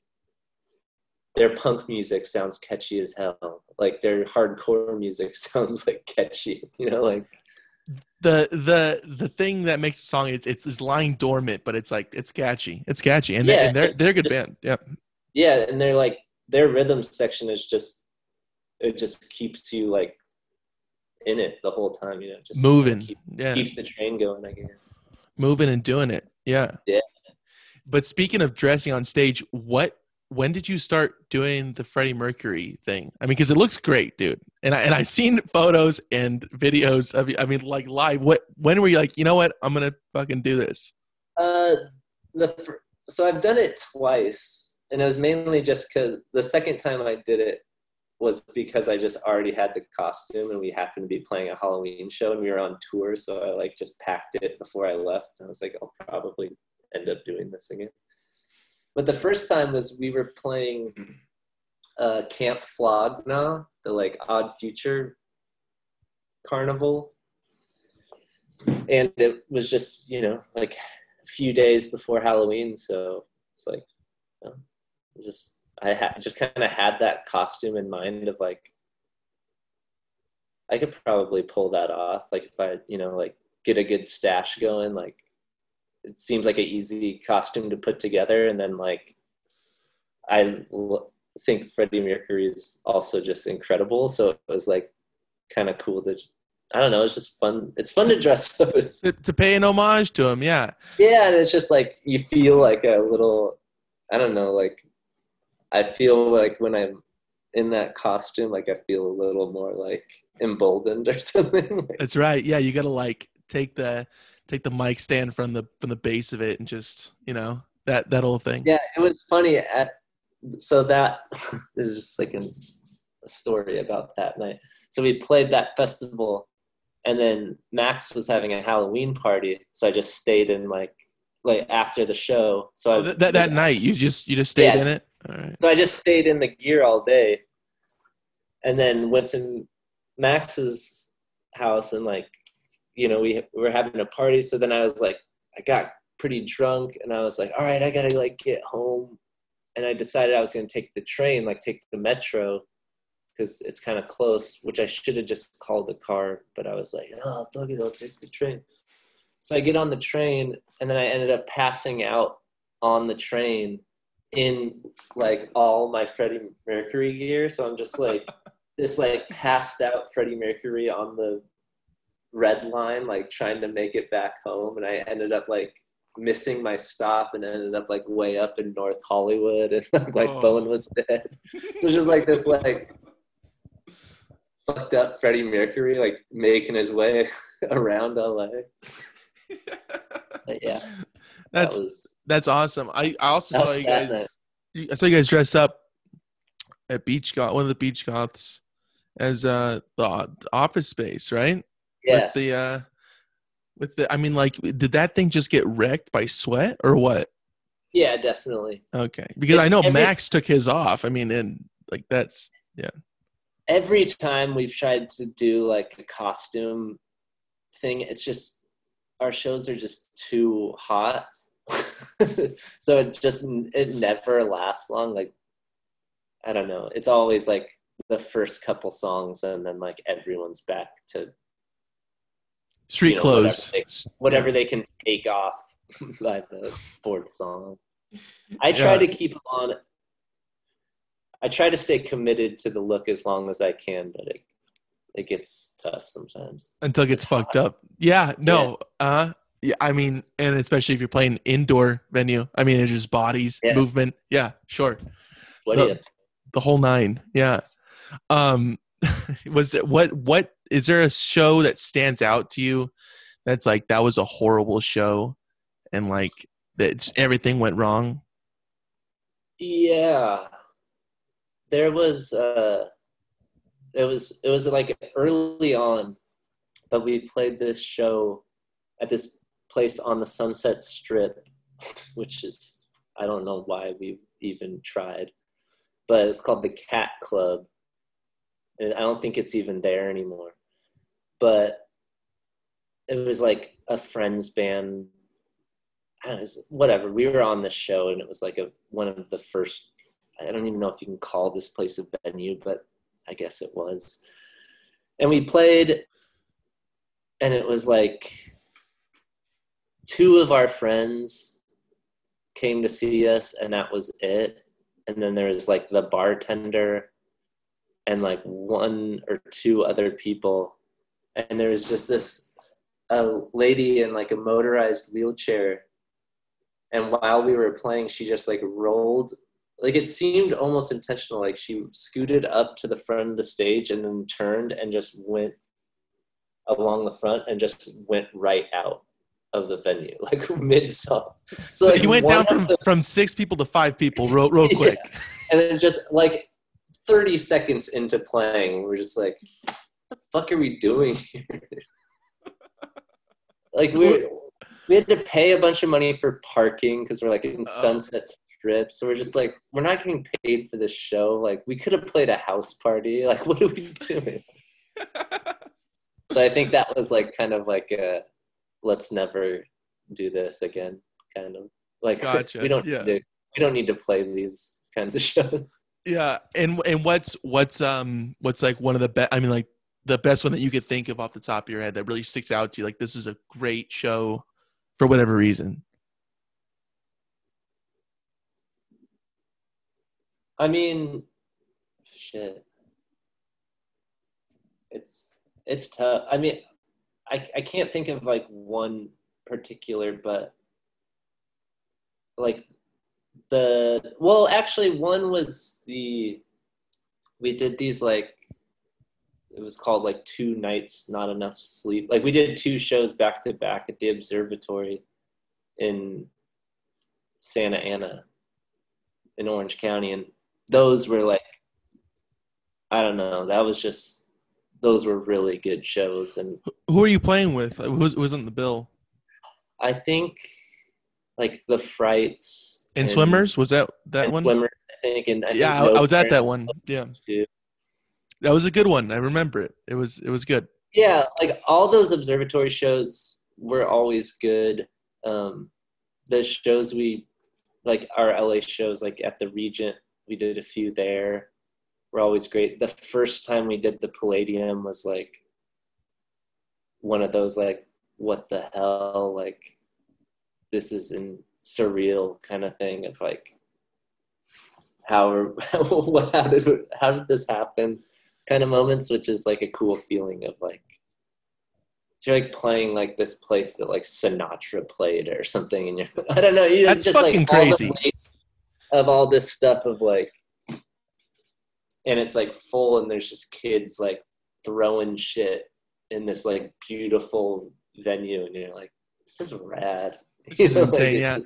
S2: Their punk music sounds catchy as hell. Like their hardcore music sounds like catchy. You know, like
S1: the the the thing that makes a song it's it's, it's lying dormant, but it's like it's catchy. It's catchy, and, they,
S2: Yeah,
S1: and they're they're a good
S2: just-
S1: band. Yeah,
S2: yeah, and they're like their rhythm section is just it just keeps you like in it the whole time. You know, just
S1: moving.
S2: keep-
S1: Yeah,
S2: keeps the train going. I guess.
S1: moving and doing it. Yeah.
S2: Yeah.
S1: But speaking of dressing on stage, what when did you start doing the Freddie Mercury thing? I mean, because it looks great, dude. And I and I've seen photos and videos of you. I mean, like live. What when were you like, you know what? I'm gonna fucking do this.
S2: Uh, the so I've done it twice, and it was mainly just because the second time I did it was because I just already had the costume, and we happened to be playing a Halloween show, and we were on tour, so I like just packed it before I left. And I was like, I'll probably end up doing this again. But the first time was we were playing uh, Camp Flog Gnaw, the like Odd Future carnival, and it was just you know like a few days before Halloween, so it's like you know, just I ha- just kind of had that costume in mind of like I could probably pull that off, like if I you know like get a good stash going, like it seems like an easy costume to put together, and then like I l- think Freddie Mercury is also just incredible, so it was like kind of cool to. I don't know. It's just fun. It's fun to dress up as
S1: To, to pay an homage to him, yeah.
S2: yeah, and it's just like you feel like a little. I don't know. Like I feel like when I'm in that costume, like I feel a little more like emboldened or something.
S1: That's right. Yeah, you gotta like take the take the mic stand from the from the base of it and just you know that that whole thing.
S2: yeah, it was funny. At so that is just like a story about that night. So we played that festival, and then Max was having a Halloween party. So I just stayed in like like after the show. So I
S1: Oh, that, that that night you just you just stayed
S2: Yeah.
S1: in it. All right.
S2: So I just stayed in the gear all day, and then went to Max's house and like, you know, we, we were having a party. So then I was like, I got pretty drunk, and I was like, all right, I gotta like get home, and I decided I was gonna take the train, like take the metro, because it's kind of close. Which I should have just called the car, but I was like, oh fuck it, I'll take the train. So I get on the train, and then I ended up passing out on the train in like all my Freddie Mercury gear. So I'm just like this like passed out Freddie Mercury on the red line, like trying to make it back home. And I ended up like missing my stop and ended up like way up in North Hollywood and like
S1: Oh.
S2: Bowen was dead. So just like this like fucked up Freddie Mercury like making his way around LA. But yeah,
S1: That's
S2: that was
S1: that's awesome. I, I also saw you guys.
S2: night.
S1: I saw you guys dress up at Beach Goth, one of the Beach Goths, as uh the office space, right?
S2: Yeah.
S1: With the uh, with the. I mean, like, did that thing just get wrecked by sweat or what?
S2: Yeah, definitely.
S1: Okay, because I know
S2: Every-
S1: Max took his off. I mean, and like that's yeah.
S2: every time we've tried to do like a costume thing, it's just our shows are just too hot. so it just it never lasts long. Like I don't know. It's always like the first couple songs and then like everyone's back to
S1: Street
S2: you know,
S1: clothes.
S2: whatever whatever they can take off by the fourth song. I try
S1: Yeah.
S2: to keep on. I try to stay committed to the look as long as I can, but it it gets tough sometimes.
S1: until it gets fucked up. Yeah, no, uh, yeah. I mean, and especially if you're playing indoor venue. I mean, it's just bodies,
S2: Yeah.
S1: movement. Yeah, sure,
S2: What you?
S1: the whole nine. Yeah. Um, was it what? What is there a show that stands out to you? That's like that was a horrible show, and like that everything went wrong.
S2: Yeah, there was. uh It was. It was like early on, but we played this show at this place on the Sunset Strip, which is I don't know why we've even tried, but it's called the Cat Club, and I don't think it's even there anymore. But it was like a friends band I don't know, whatever. We were on this show, and it was like a one of the first. I don't even know if you can call this place a venue, but I guess it was. And we played, and it was like two of our friends came to see us, and that was it. And then there was like the bartender, and like one or two other people, and there was just this a lady in like a motorized wheelchair and while we were playing she just like rolled like it seemed almost intentional like she scooted up to the front of the stage and then turned and just went along the front and just went right out of the venue like mid song
S1: So,
S2: like,
S1: you went down from
S2: the-
S1: from six people to five people real real
S2: Yeah.
S1: quick.
S2: and then just like 30 seconds into playing we're just like fuck are we doing here? Like we we had to pay a bunch of money for parking because we're like in
S1: Oh.
S2: sunset strip. So we're just like we're not getting paid for this show. Like we could have played a house party. Like what are we doing? So i think that was like kind of like a let's never do this again kind of. Like
S1: Gotcha,
S2: we don't
S1: yeah.
S2: need to, we don't need to play these kinds of shows.
S1: Yeah, and and what's what's um what's like one of the best? I mean, like the best one that you could think of off the top of your head that really sticks out to you. Like this is a great show for whatever reason.
S2: I mean, shit. It's it's tough. I mean, I I can't think of like one particular, but like the well, actually, one was the we did these like it was called like two nights not enough sleep like we did two shows back to back at the observatory in santa ana in orange county and those were like i don't know that was just those were really good shows and
S1: Who are you playing with? Who was wasn't the bill?
S2: i think like the frights
S1: And, swimmers was that that
S2: and
S1: one?
S2: swimmers i think and I think
S1: yeah, I,
S2: No
S1: I was at that one. Yeah,
S2: too.
S1: That was a good one. I remember it. It was it was good.
S2: yeah like all those observatory shows were always good um the shows we like our la shows like at the regent we did a few there were always great the first time we did the palladium was like one of those like what the hell like this is in surreal kind of thing of like how how did how did this happen kind of moments, which is like a cool feeling of like you're like playing like this place that like Sinatra played or something, and you're I don't know, you
S1: That's
S2: just
S1: fucking
S2: like
S1: crazy.
S2: weight of all this stuff of like, and it's like full, and there's just kids like throwing shit in this like beautiful venue, and you're like, this is rad.
S1: This is
S2: You know, like,
S1: insane,
S2: it
S1: yeah.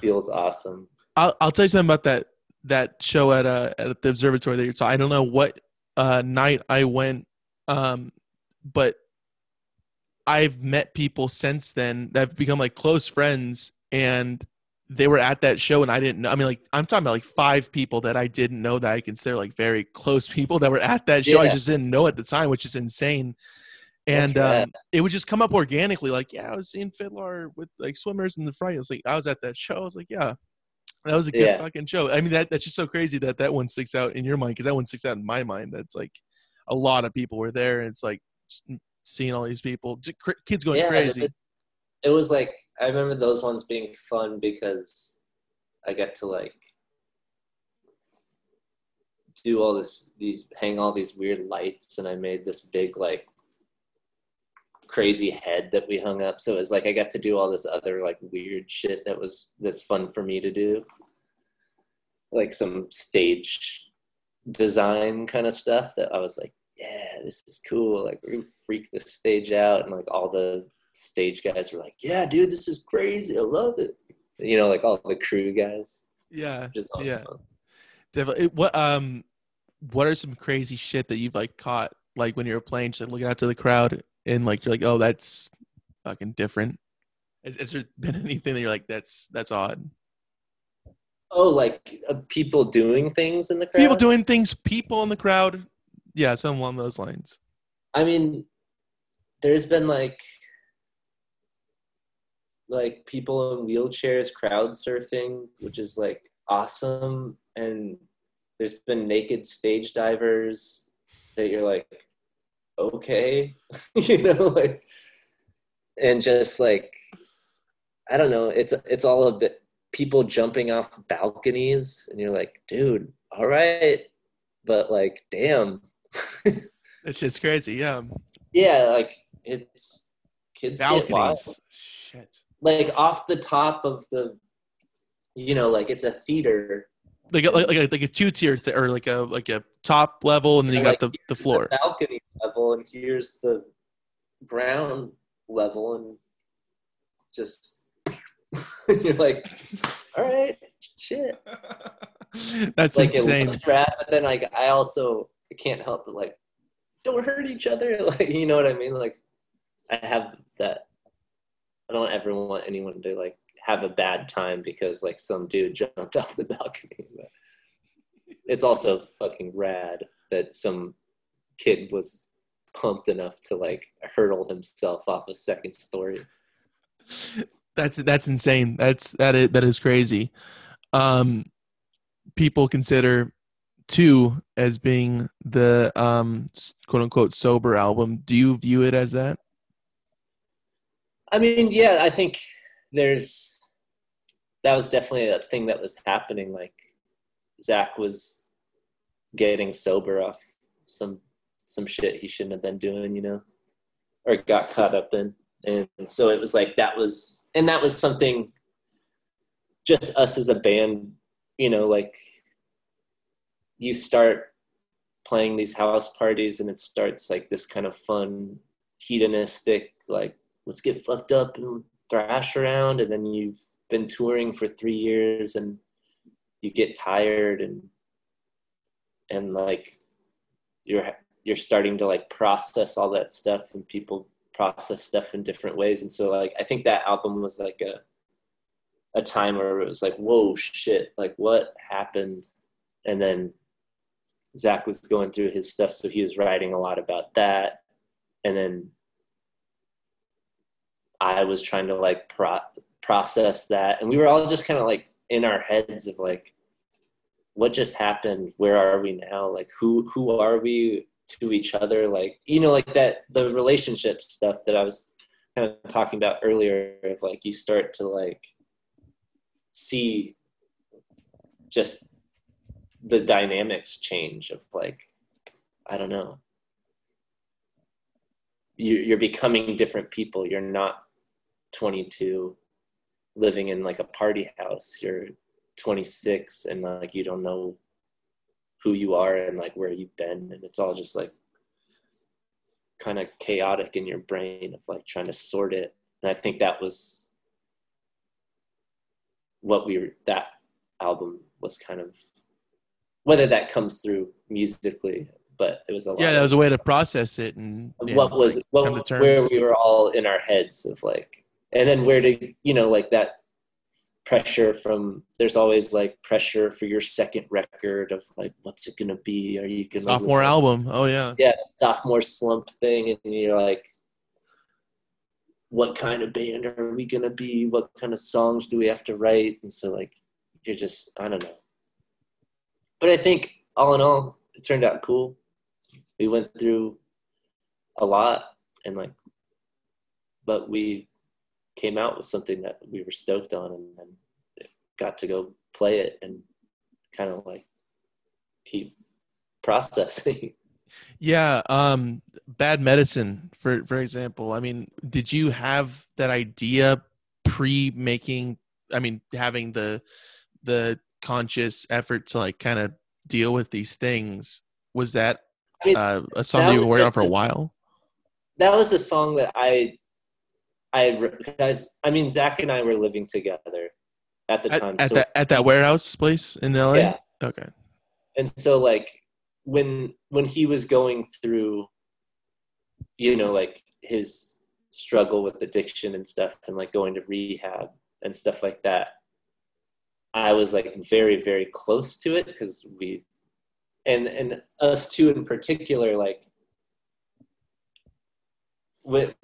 S2: feels awesome.
S1: I'll I'll tell you something about that that show at uh at the observatory that you're talking. I don't know what uh night I went, um, but I've met people since then that have become like close friends, and they were at that show, and I didn't know. I mean, like I'm talking about like five people that I didn't know that I consider like very close people that were at that show. I just didn't know at the time, which is insane. And um, it would just come up organically, like, yeah, I was seeing FIDLAR with like swimmers in the fright. It's like I was at that show. I was like, yeah, that was a good
S2: Yeah.
S1: fucking show. I mean, that that's just so crazy that that one sticks out in your mind because that one sticks out in my mind. That's like a lot of people were there, and it's like seeing all these people, cr- kids going
S2: Yeah,
S1: crazy.
S2: it- it was like I remember those ones being fun because I got to like do all this these hang all these weird lights and I made this big like crazy head that we hung up. So it was like I got to do all this other like weird shit that was that's fun for me to do. Like some stage design kind of stuff that I was like yeah this is cool. Like we're gonna freak this stage out. And like all the stage guys were like yeah dude this is crazy. I love it. You know like all the crew guys.
S1: Yeah,
S2: all
S1: Yeah. definitely. It- What um, what are some crazy shit that you've like caught like when you were playing, just like looking out to the crowd and like you're like, oh, that's fucking different. Has, has there been anything that you're like, that's that's odd?
S2: Oh, like uh, people doing things in the crowd.
S1: People doing things, people in the crowd. Yeah, something along those lines.
S2: I mean, there's been like like people in wheelchairs crowd surfing, which is like awesome. And there's been naked stage divers that you're like, okay, you know, like, and just like, I don't know, it's it's all a bit people jumping off balconies, and you're like, dude, all right, but like, damn.
S1: That shit's crazy. Yeah,
S2: Yeah, like it's kids get wild.
S1: balconies. Shit.
S2: Like off the top of the, you know, like it's a theater.
S1: Like a, like like a, like a two tier th- or like a like a top level, and then you got
S2: like,
S1: the the floor.
S2: balcony level, and here's the ground level, and just you're like, all right, shit.
S1: That's
S2: like
S1: insane.
S2: it rad, but then like I also can't help but like don't hurt each other. Like you know what I mean? Like I have that. I don't ever want anyone to like have a bad time because like some dude jumped off the balcony. But it's also fucking rad that some kid was pumped enough to like hurdle himself off a second story.
S1: That's that's insane. That's that is that is crazy. Um, people consider two as being the um quote unquote sober album. Do you view it as that?
S2: I mean, yeah, I think there's that was definitely a thing that was happening. Like Zac was getting sober off some some shit he shouldn't have been doing, you know, or got caught up in, and so it was like that was, and that was something. Just us as a band, you know, like you start playing these house parties, and it starts like this kind of fun, hedonistic, like let's get fucked up and thrash around and then you've been touring for three years and you get tired and and like you're you're starting to like process all that stuff and people process stuff in different ways. And so like i think that album was like a a time where it was like whoa shit like what happened? And then Zac was going through his stuff so he was writing a lot about that. And then I was trying to like pro- process that, and we were all just kind of like in our heads of like, what just happened? Where are we now? Like, who who are we to each other? Like, you know, like that the relationship stuff that I was kind of talking about earlier. Of like, you start to like see just the dynamics change of like, I don't know. You, you're becoming different people. You're not 22 living in like a party house you're 26 and like you don't know who you are and like where you've been and it's all just like kind of chaotic in your brain of like trying to sort it. And i think that was what we were that album was kind of whether that comes through musically but it was a lot
S1: Yeah, that was a way to process it and, and,
S2: what was
S1: like,
S2: what, where we were all in our heads of like and then where to you know like that pressure from there's always like pressure for your second record of like what's it gonna be? Are you gonna
S1: sophomore album. Oh yeah.
S2: yeah sophomore slump thing. And you're like what kind of band are we gonna be? What kind of songs do we have to write? And so like you're just i don't know. But i think all in all it turned out cool. We went through a lot and like but we came out with something that we were stoked on and then got to go play it and kind of like keep processing.
S1: Yeah um bad medicine for for example. I mean did you have that idea pre making i mean having the the conscious effort to like kind of deal with these things? Was that
S2: I mean,
S1: uh, a song that you were working on for a while?
S2: that was a song that i i guys i mean Zac and i were living together at the time
S1: at
S2: so
S1: that at that warehouse place in la
S2: yeah.
S1: Okay.
S2: And so like when when he was going through you know like his struggle with addiction and stuff and like going to rehab and stuff like that i was like very very close to it because we and and us two in particular like with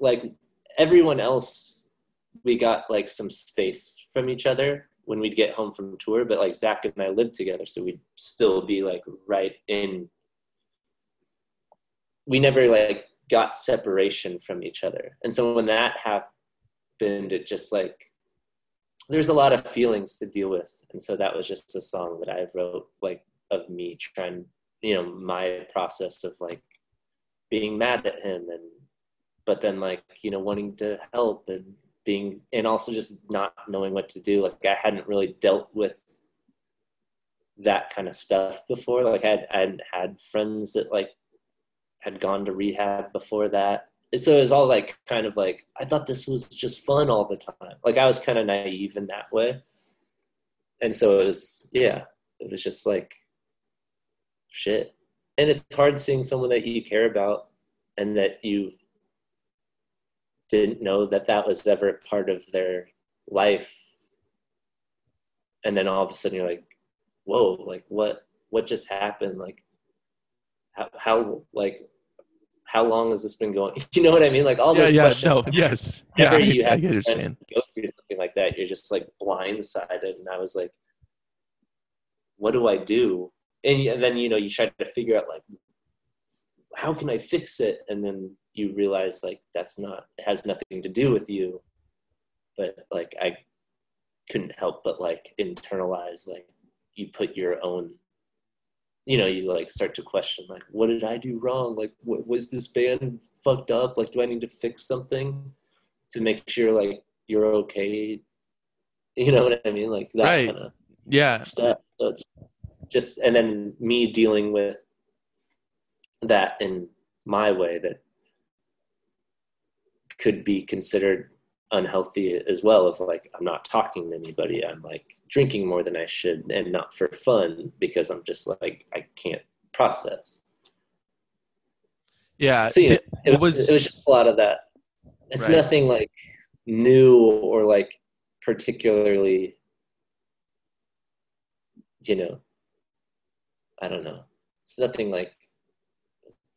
S2: like everyone else we got like some space from each other when we'd get home from tour, but like Zac and I lived together, so we'd still be like right in. We never like got separation from each other, and so when that happened, it just like there's a lot of feelings to deal with, and so that was just a song that I wrote like of me trying, you know, my process of like being mad at him and but then like you know wanting to help and being and also just not knowing what to do. Like i hadn't really dealt with that kind of stuff before. Like i had, I had had friends that like had gone to rehab before that. So it was all like kind of like i thought this was just fun all the time. Like i was kind of naive in that way. And so it was yeah it was just like shit. And it's hard seeing someone that you care about and that you've didn't know that that was ever part of their life. And then all of a sudden you're like whoa like what what just happened? Like how, how like how long has this been going? You know what i mean? Like all
S1: yeah
S2: those
S1: yeah
S2: questions.
S1: no yes. Yeah I,
S2: you
S1: I
S2: have
S1: get
S2: to
S1: what you're saying.
S2: go through something like that you're just like blindsided. And i was like what do i do? And, and then you know you try to figure out like how can i fix it? And then you realize like that's not it has nothing to do with you but like i couldn't help but like internalize like you put your own you know you like start to question like what did i do wrong? Like what, was this band fucked up? Like do i need to fix something to make sure like you're okay? You know what i mean? Like that
S1: Right.
S2: kind of
S1: yeah.
S2: stuff. So it's just and then me dealing with that in my way that could be considered unhealthy as well of like i'm not talking to anybody. I'm like drinking more than i should and not for fun because i'm just like i can't process.
S1: Yeah
S2: so you know, it, was,
S1: was
S2: it was just a lot of that. It's
S1: Right.
S2: nothing like new or like particularly you know i don't know. It's nothing like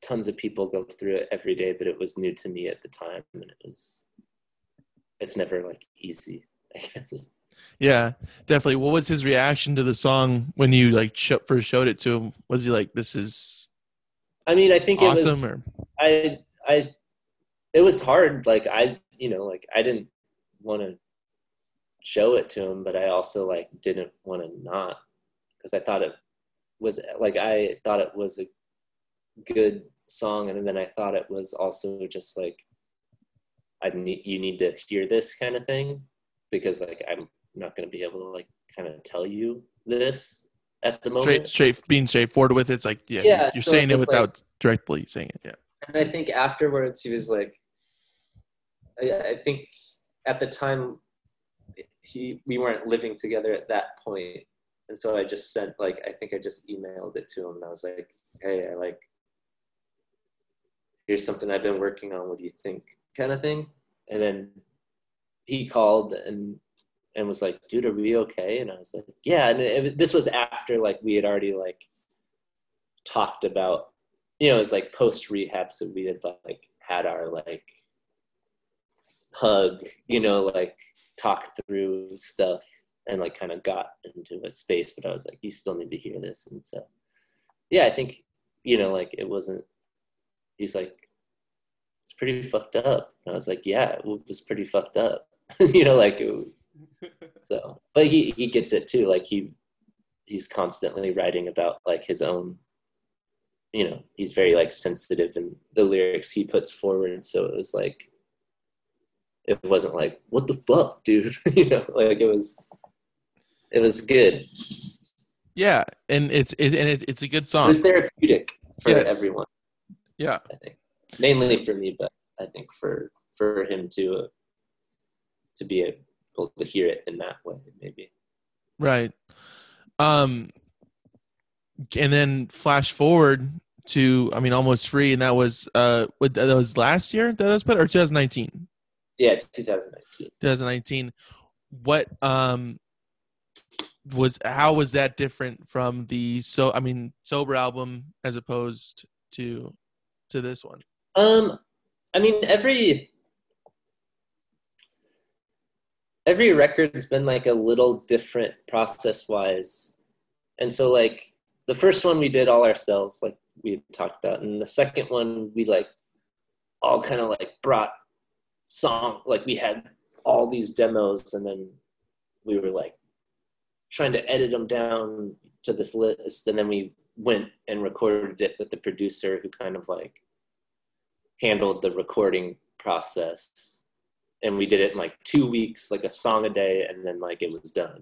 S2: tons of people go through it every day but it was new to me at the time and it was it's never like easy i guess
S1: Yeah, definitely. What was his reaction to the song when you like sh- first showed it to him? Was he like, "This is
S2: i mean i think it was
S1: awesome"? Or
S2: I I it was hard. Like I you know like I didn't want to show it to him, but I also like didn't want to not because I thought it was like I thought it was a good song, and then I thought it was also just like I need you need to hear this kind of thing because like I'm not going to be able to like kind of tell you this at the moment.
S1: straight, straight, being straightforward with it, it's like, yeah,
S2: Yeah,
S1: you're
S2: so
S1: saying
S2: it
S1: without directly saying it. Yeah,
S2: and I think afterwards he was like, I, I think at the time he we weren't living together at that point, and so I just sent like I think I just emailed it to him, and I was like, hey, I like here's something I've been working on. What do you think? Kind of thing, and then he called and and was like, dude, are we okay? And I was like, yeah. And it, this was after like we had already like talked about you know, it was like post rehab, so we had like had our like hug, you know, like talk through stuff and like kind of got into a space, but I was like, you still need to hear this. And so, yeah, I think, you know, like it wasn't, he's like, it's pretty fucked up. And I was like, yeah, it was pretty fucked up. you know, like so. But he he gets it too. Like he he's constantly writing about like his own. You know, he's very like sensitive in the lyrics he puts forward. So it was like, it wasn't like what the fuck, dude. you know, like it was, it was good.
S1: Yeah, and it's it, and it, it's a good song.
S2: It was therapeutic for
S1: Yes.
S2: everyone.
S1: Yeah,
S2: I think mainly for me, but I think for for him to uh, to be able to hear it in that way, maybe.
S1: right. Um, and then flash forward to I mean almost free, and that was uh what that was last year that was put or 2019.
S2: Yeah, it's 2019.
S1: 2019 what um was how was that different from the so i mean sober album as opposed to to this one
S2: Um, I mean, every every record's been like a little different process wise, and so like the first one we did all ourselves, like we talked about, and the second one we like all kind of like brought song, like we had all these demos, and then we were like trying to edit them down to this list, and then we went and recorded it with the producer who kind of like handled the recording process. And we did it in like two weeks like a song a day and then like it was done.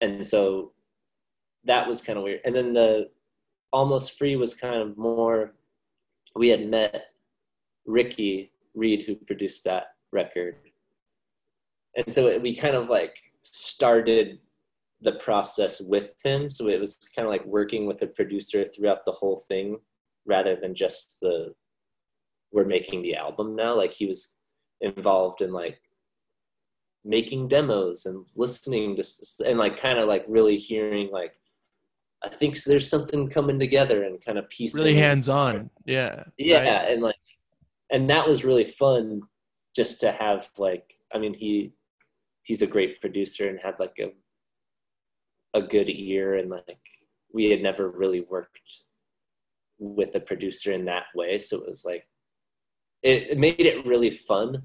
S2: And so that was kind of weird. And then the almost free was kind of more we had met ricky reed who produced that record. And so we kind of like started the process with him. So it was kind of like working with a producer throughout the whole thing rather than just the we're making the album now. Like he was involved in like making demos and listening to and like kind of like really hearing like i think there's something coming together and kind of piecing
S1: really hands on yeah
S2: yeah
S1: right?
S2: and like and that was really fun just to have like i mean he he's a great producer and had like a a good ear and like we had never really worked with a producer in that way so it was like it, it made it really fun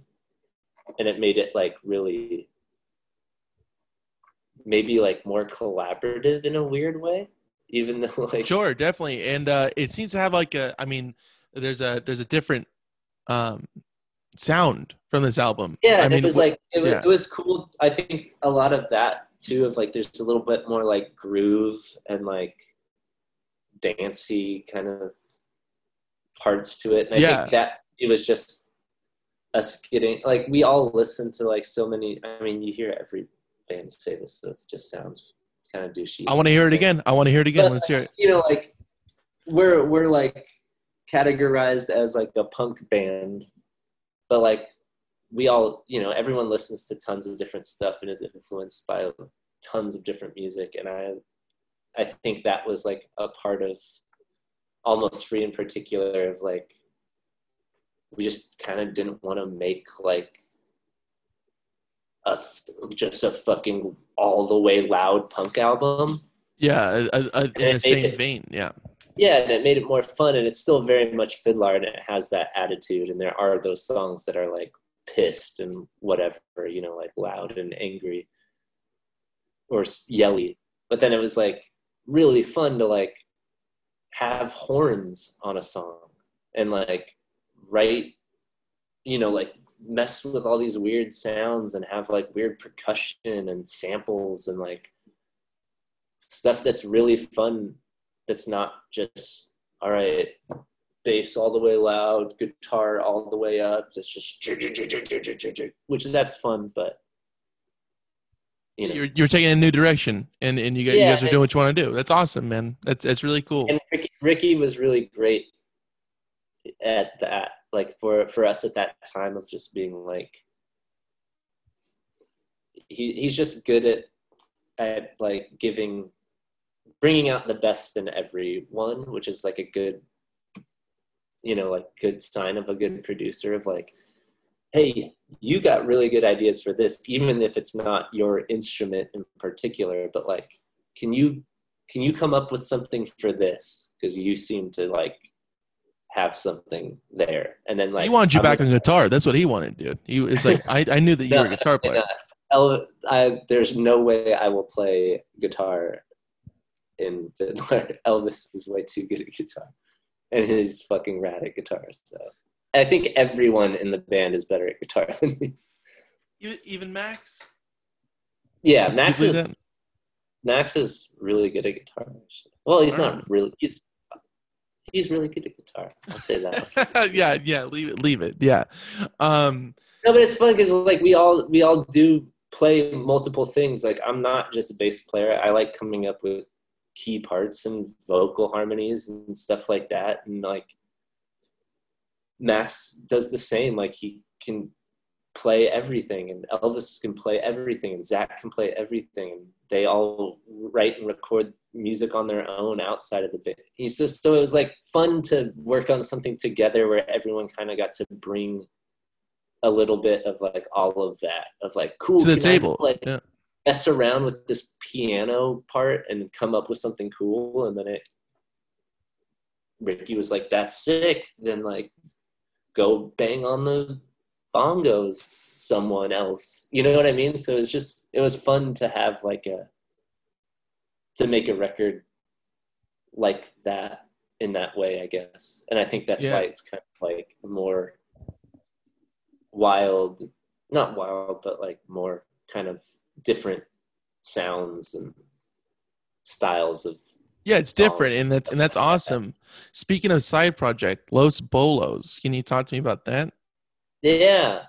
S2: and it made it like really maybe like more collaborative in a weird way even though like
S1: sure definitely and uh it seems to have like a i mean there's a there's a different um sound from this album
S2: Yeah,
S1: i mean
S2: it was like it was,
S1: yeah.
S2: it was cool. I think a lot of that too of like there's a little bit more like groove and like dancey kind of parts to it. And I
S1: Yeah.
S2: think that it was just us getting like we all listen to like so many I mean you hear every band say this, so it just sounds kind of douchey.
S1: i want to hear it again i want to hear it again
S2: But,
S1: let's hear it
S2: you know, like we're we're like categorized as like a punk band, but like we all, you know, everyone listens to tons of different stuff and is influenced by tons of different music, and I, I think that was like a part of almost free in particular of like we just kind of didn't want to make like a just a fucking all the way loud punk album.
S1: Yeah uh, uh, in the same
S2: it-
S1: vein yeah.
S2: Yeah and it made it more fun and it's still very much FIDLAR and it has that attitude and there are those songs that are like pissed and whatever you know like loud and angry or yelly. But then it was like really fun to like have horns on a song and like write you know like mess with all these weird sounds and have like weird percussion and samples and like stuff that's really fun that's not just all right bass all the way loud guitar all the way up it's just which that's fun but you know.
S1: You're, you're taking a new direction and and you guys, you guys are doing what you want to do. That's awesome man. That's that's really cool.
S2: And Ricky, Ricky was really great at that like for for us at that time of just being like he he's just good at at like giving bringing out the best in everyone which is like a good you know like good sign of a good producer of like hey you got really good ideas for this even if it's not your instrument in particular but like can you can you come up with something for this because you seem to like have something there. And then like
S1: he wanted you
S2: I'm
S1: back on guitar. That's what he wanted, dude. He was like, I, I knew that you
S2: No,
S1: were a guitar player.
S2: no, I, there's no way I will play guitar in FIDLAR. Elvis is way too good at guitar, and he's fucking rad at guitar. So I think everyone in the band is better at guitar than me.
S1: Even, even Max.
S2: Yeah, Max
S1: believe
S2: is Max is really good at guitar. actually. Well, he's not really. He's he's really good at guitar. I'll say that.
S1: that? yeah, yeah. Leave it. Leave it. Yeah. Um.
S2: No, but it's fun because like we all we all do play multiple things. Like I'm not just a bass player. I like coming up with key parts and vocal harmonies and stuff like that. And like Max does the same. Like he can play everything, and Elvis can play everything, and Zac can play everything. And they all write and record music on their own outside of the band. He's just so it was like fun to work on something together where everyone kind of got to bring a little bit of like all of that of like cool
S1: To the
S2: can I,
S1: table.
S2: like
S1: Yeah.
S2: mess around with this piano part and come up with something cool and then it ricky was like that's sick then like go bang on the bongos someone else. You know what i mean? So it's just it was fun to have like a to make a record like that in that way i guess. And i think that's
S1: Yeah.
S2: why it's kind of like more wild not wild but like more kind of different sounds and styles of
S1: Yeah, it's
S2: Solid.
S1: different, and that's and that's awesome. Speaking of side project, Los Bolos, can you talk to me about that?
S2: yeah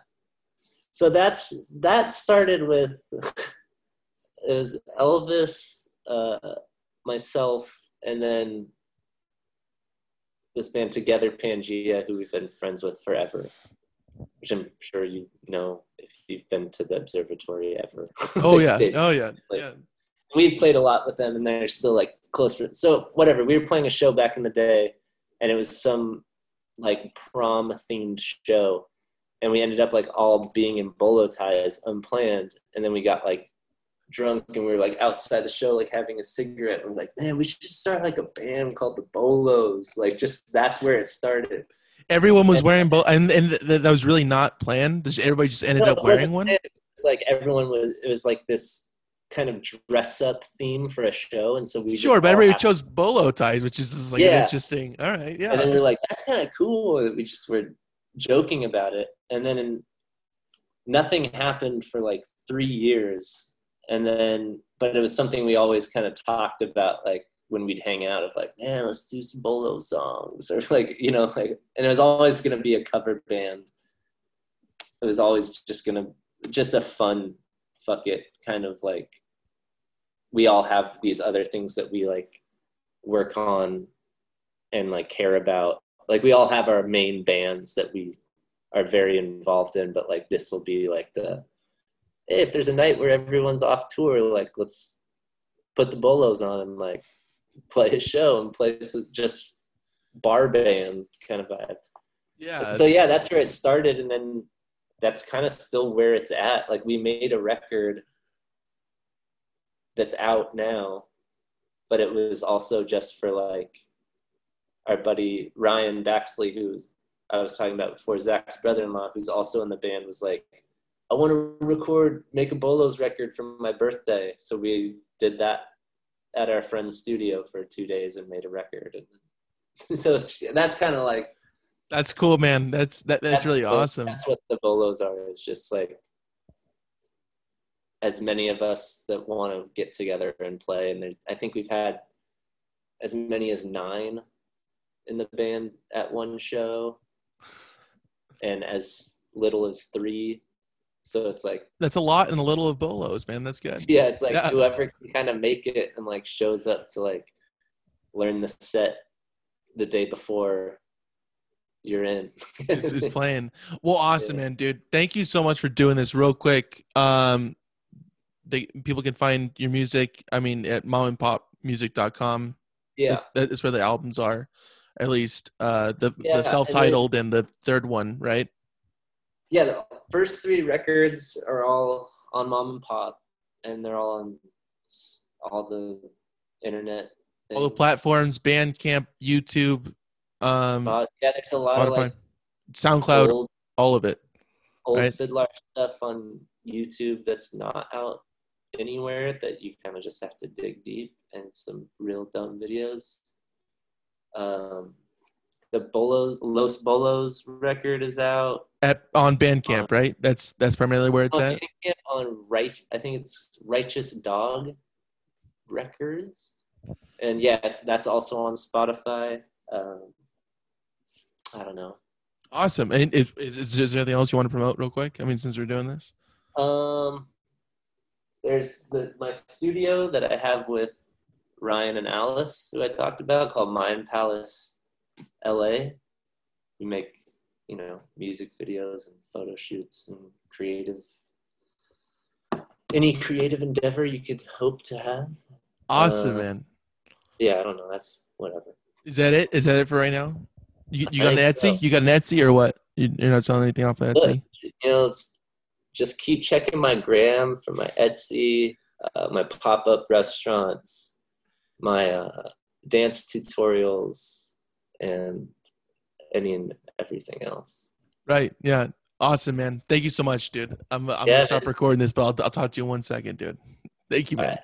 S2: so that's that started with it was elvis uh myself and then this band together pangea who we've been friends with forever which i'm sure you know if you've been to the observatory ever
S1: Oh yeah,
S2: They-
S1: oh yeah,
S2: like-
S1: yeah.
S2: we played a lot with them and they're still like close. So whatever, we were playing a show back in the day and it was some like prom themed show and we ended up like all being in bolo ties unplanned and then we got like drunk and we were like outside the show like having a cigarette and we're like man we should start like a band called the bolos like just that's where it started
S1: Everyone was
S2: And-
S1: wearing both, and and th- th- that was really not planned. Just everybody just ended
S2: No,
S1: up wearing one.
S2: It's like everyone was it was like this kind of dress up theme for a show and so we
S1: Sure,
S2: just
S1: but everybody chose bolo ties, which is just like an
S2: Yeah.
S1: interesting. All right, yeah.
S2: And then we were like, that's kind of cool. We just were joking about it. And then in, nothing happened for like three years. And then, but it was something we always kind of talked about, like when we'd hang out of like, man, let's do some bolo songs or like, you know, like, and it was always going to be a cover band. It was always just going to, just a fun, fuck it kind of like, we all have these other things that we like work on and like care about. Like we all have our main bands that we are very involved in but like this will be like the hey, if there's a night where everyone's off tour like let's put the bolos on and like play a show and play just bar band kind of vibe.
S1: Yeah,
S2: so yeah that's where it started and then that's kind of still where it's at. Like we made a record that's out now but it was also just for like our buddy ryan baxley who i was talking about before Zac's brother-in-law who's also in the band was like i want to record make a bolos record for my birthday so we did that at our friend's studio for two days and made a record and so it's that's kind of like
S1: that's cool, man. That's that, that's, really
S2: what-
S1: awesome.
S2: That's what the bolos are. It's just like as many of us that want to get together and play, and there, I think we've had as many as nine in the band at one show, and as little as three. So it's like,
S1: That's a lot and a little of bolos, man. That's good.
S2: yeah, it's like
S1: Yeah.
S2: whoever can kind of make it and like shows up to like learn the set the day before you're in.
S1: Who's, who's playing? Well, awesome,
S2: Yeah.
S1: man, dude. Thank you so much for doing this. Real quick, um, they people can find your music. I mean, at momandpopmusic.com.
S2: yeah.
S1: That's, that's where the albums are. At least uh, the,
S2: Yeah,
S1: the self-titled and the third one, right?
S2: yeah, the first three records are all on Mom and Pop, and they're all on all the internet.
S1: All the platforms, Bandcamp, YouTube, Um,
S2: yeah, there's a lot of like
S1: SoundCloud,
S2: old,
S1: all of it.
S2: old
S1: right.
S2: FIDLAR stuff on YouTube that's not out anywhere that you kind of just have to dig deep and some real dumb videos. Um, the Bolos Los Bolos record is out.
S1: At on Bandcamp, right? That's that's primarily where it's
S2: on,
S1: at.
S2: Bandcamp, on right, I think it's Righteous Dog Records, and yeah, it's, that's also on Spotify. Um, I don't know.
S1: Awesome. And is, is, is there anything else you want to promote real quick? I mean, since we're doing this.
S2: Um, there's the my studio that I have with Ryan and Alice, who I talked about, called Mind Palace LA. We make you know music videos and photo shoots and creative any creative endeavor you could hope to have.
S1: Awesome,
S2: Uh,
S1: man.
S2: Yeah, I don't know. That's whatever.
S1: Is that it? Is that it for right now? You, you got an Etsy?
S2: so.
S1: You got an Etsy or what? You, you're not selling anything off
S2: Look,
S1: Etsy?
S2: you know, it's just keep checking my gram for my Etsy, uh, my pop up restaurants, my uh, dance tutorials, and any and everything else.
S1: Right. Yeah. Awesome, man. Thank you so much, dude. I'm, I'm
S2: Yeah,
S1: gonna stop
S2: man.
S1: recording this, but I'll, I'll talk to you in one second, dude. Thank you,
S2: All
S1: man.
S2: right.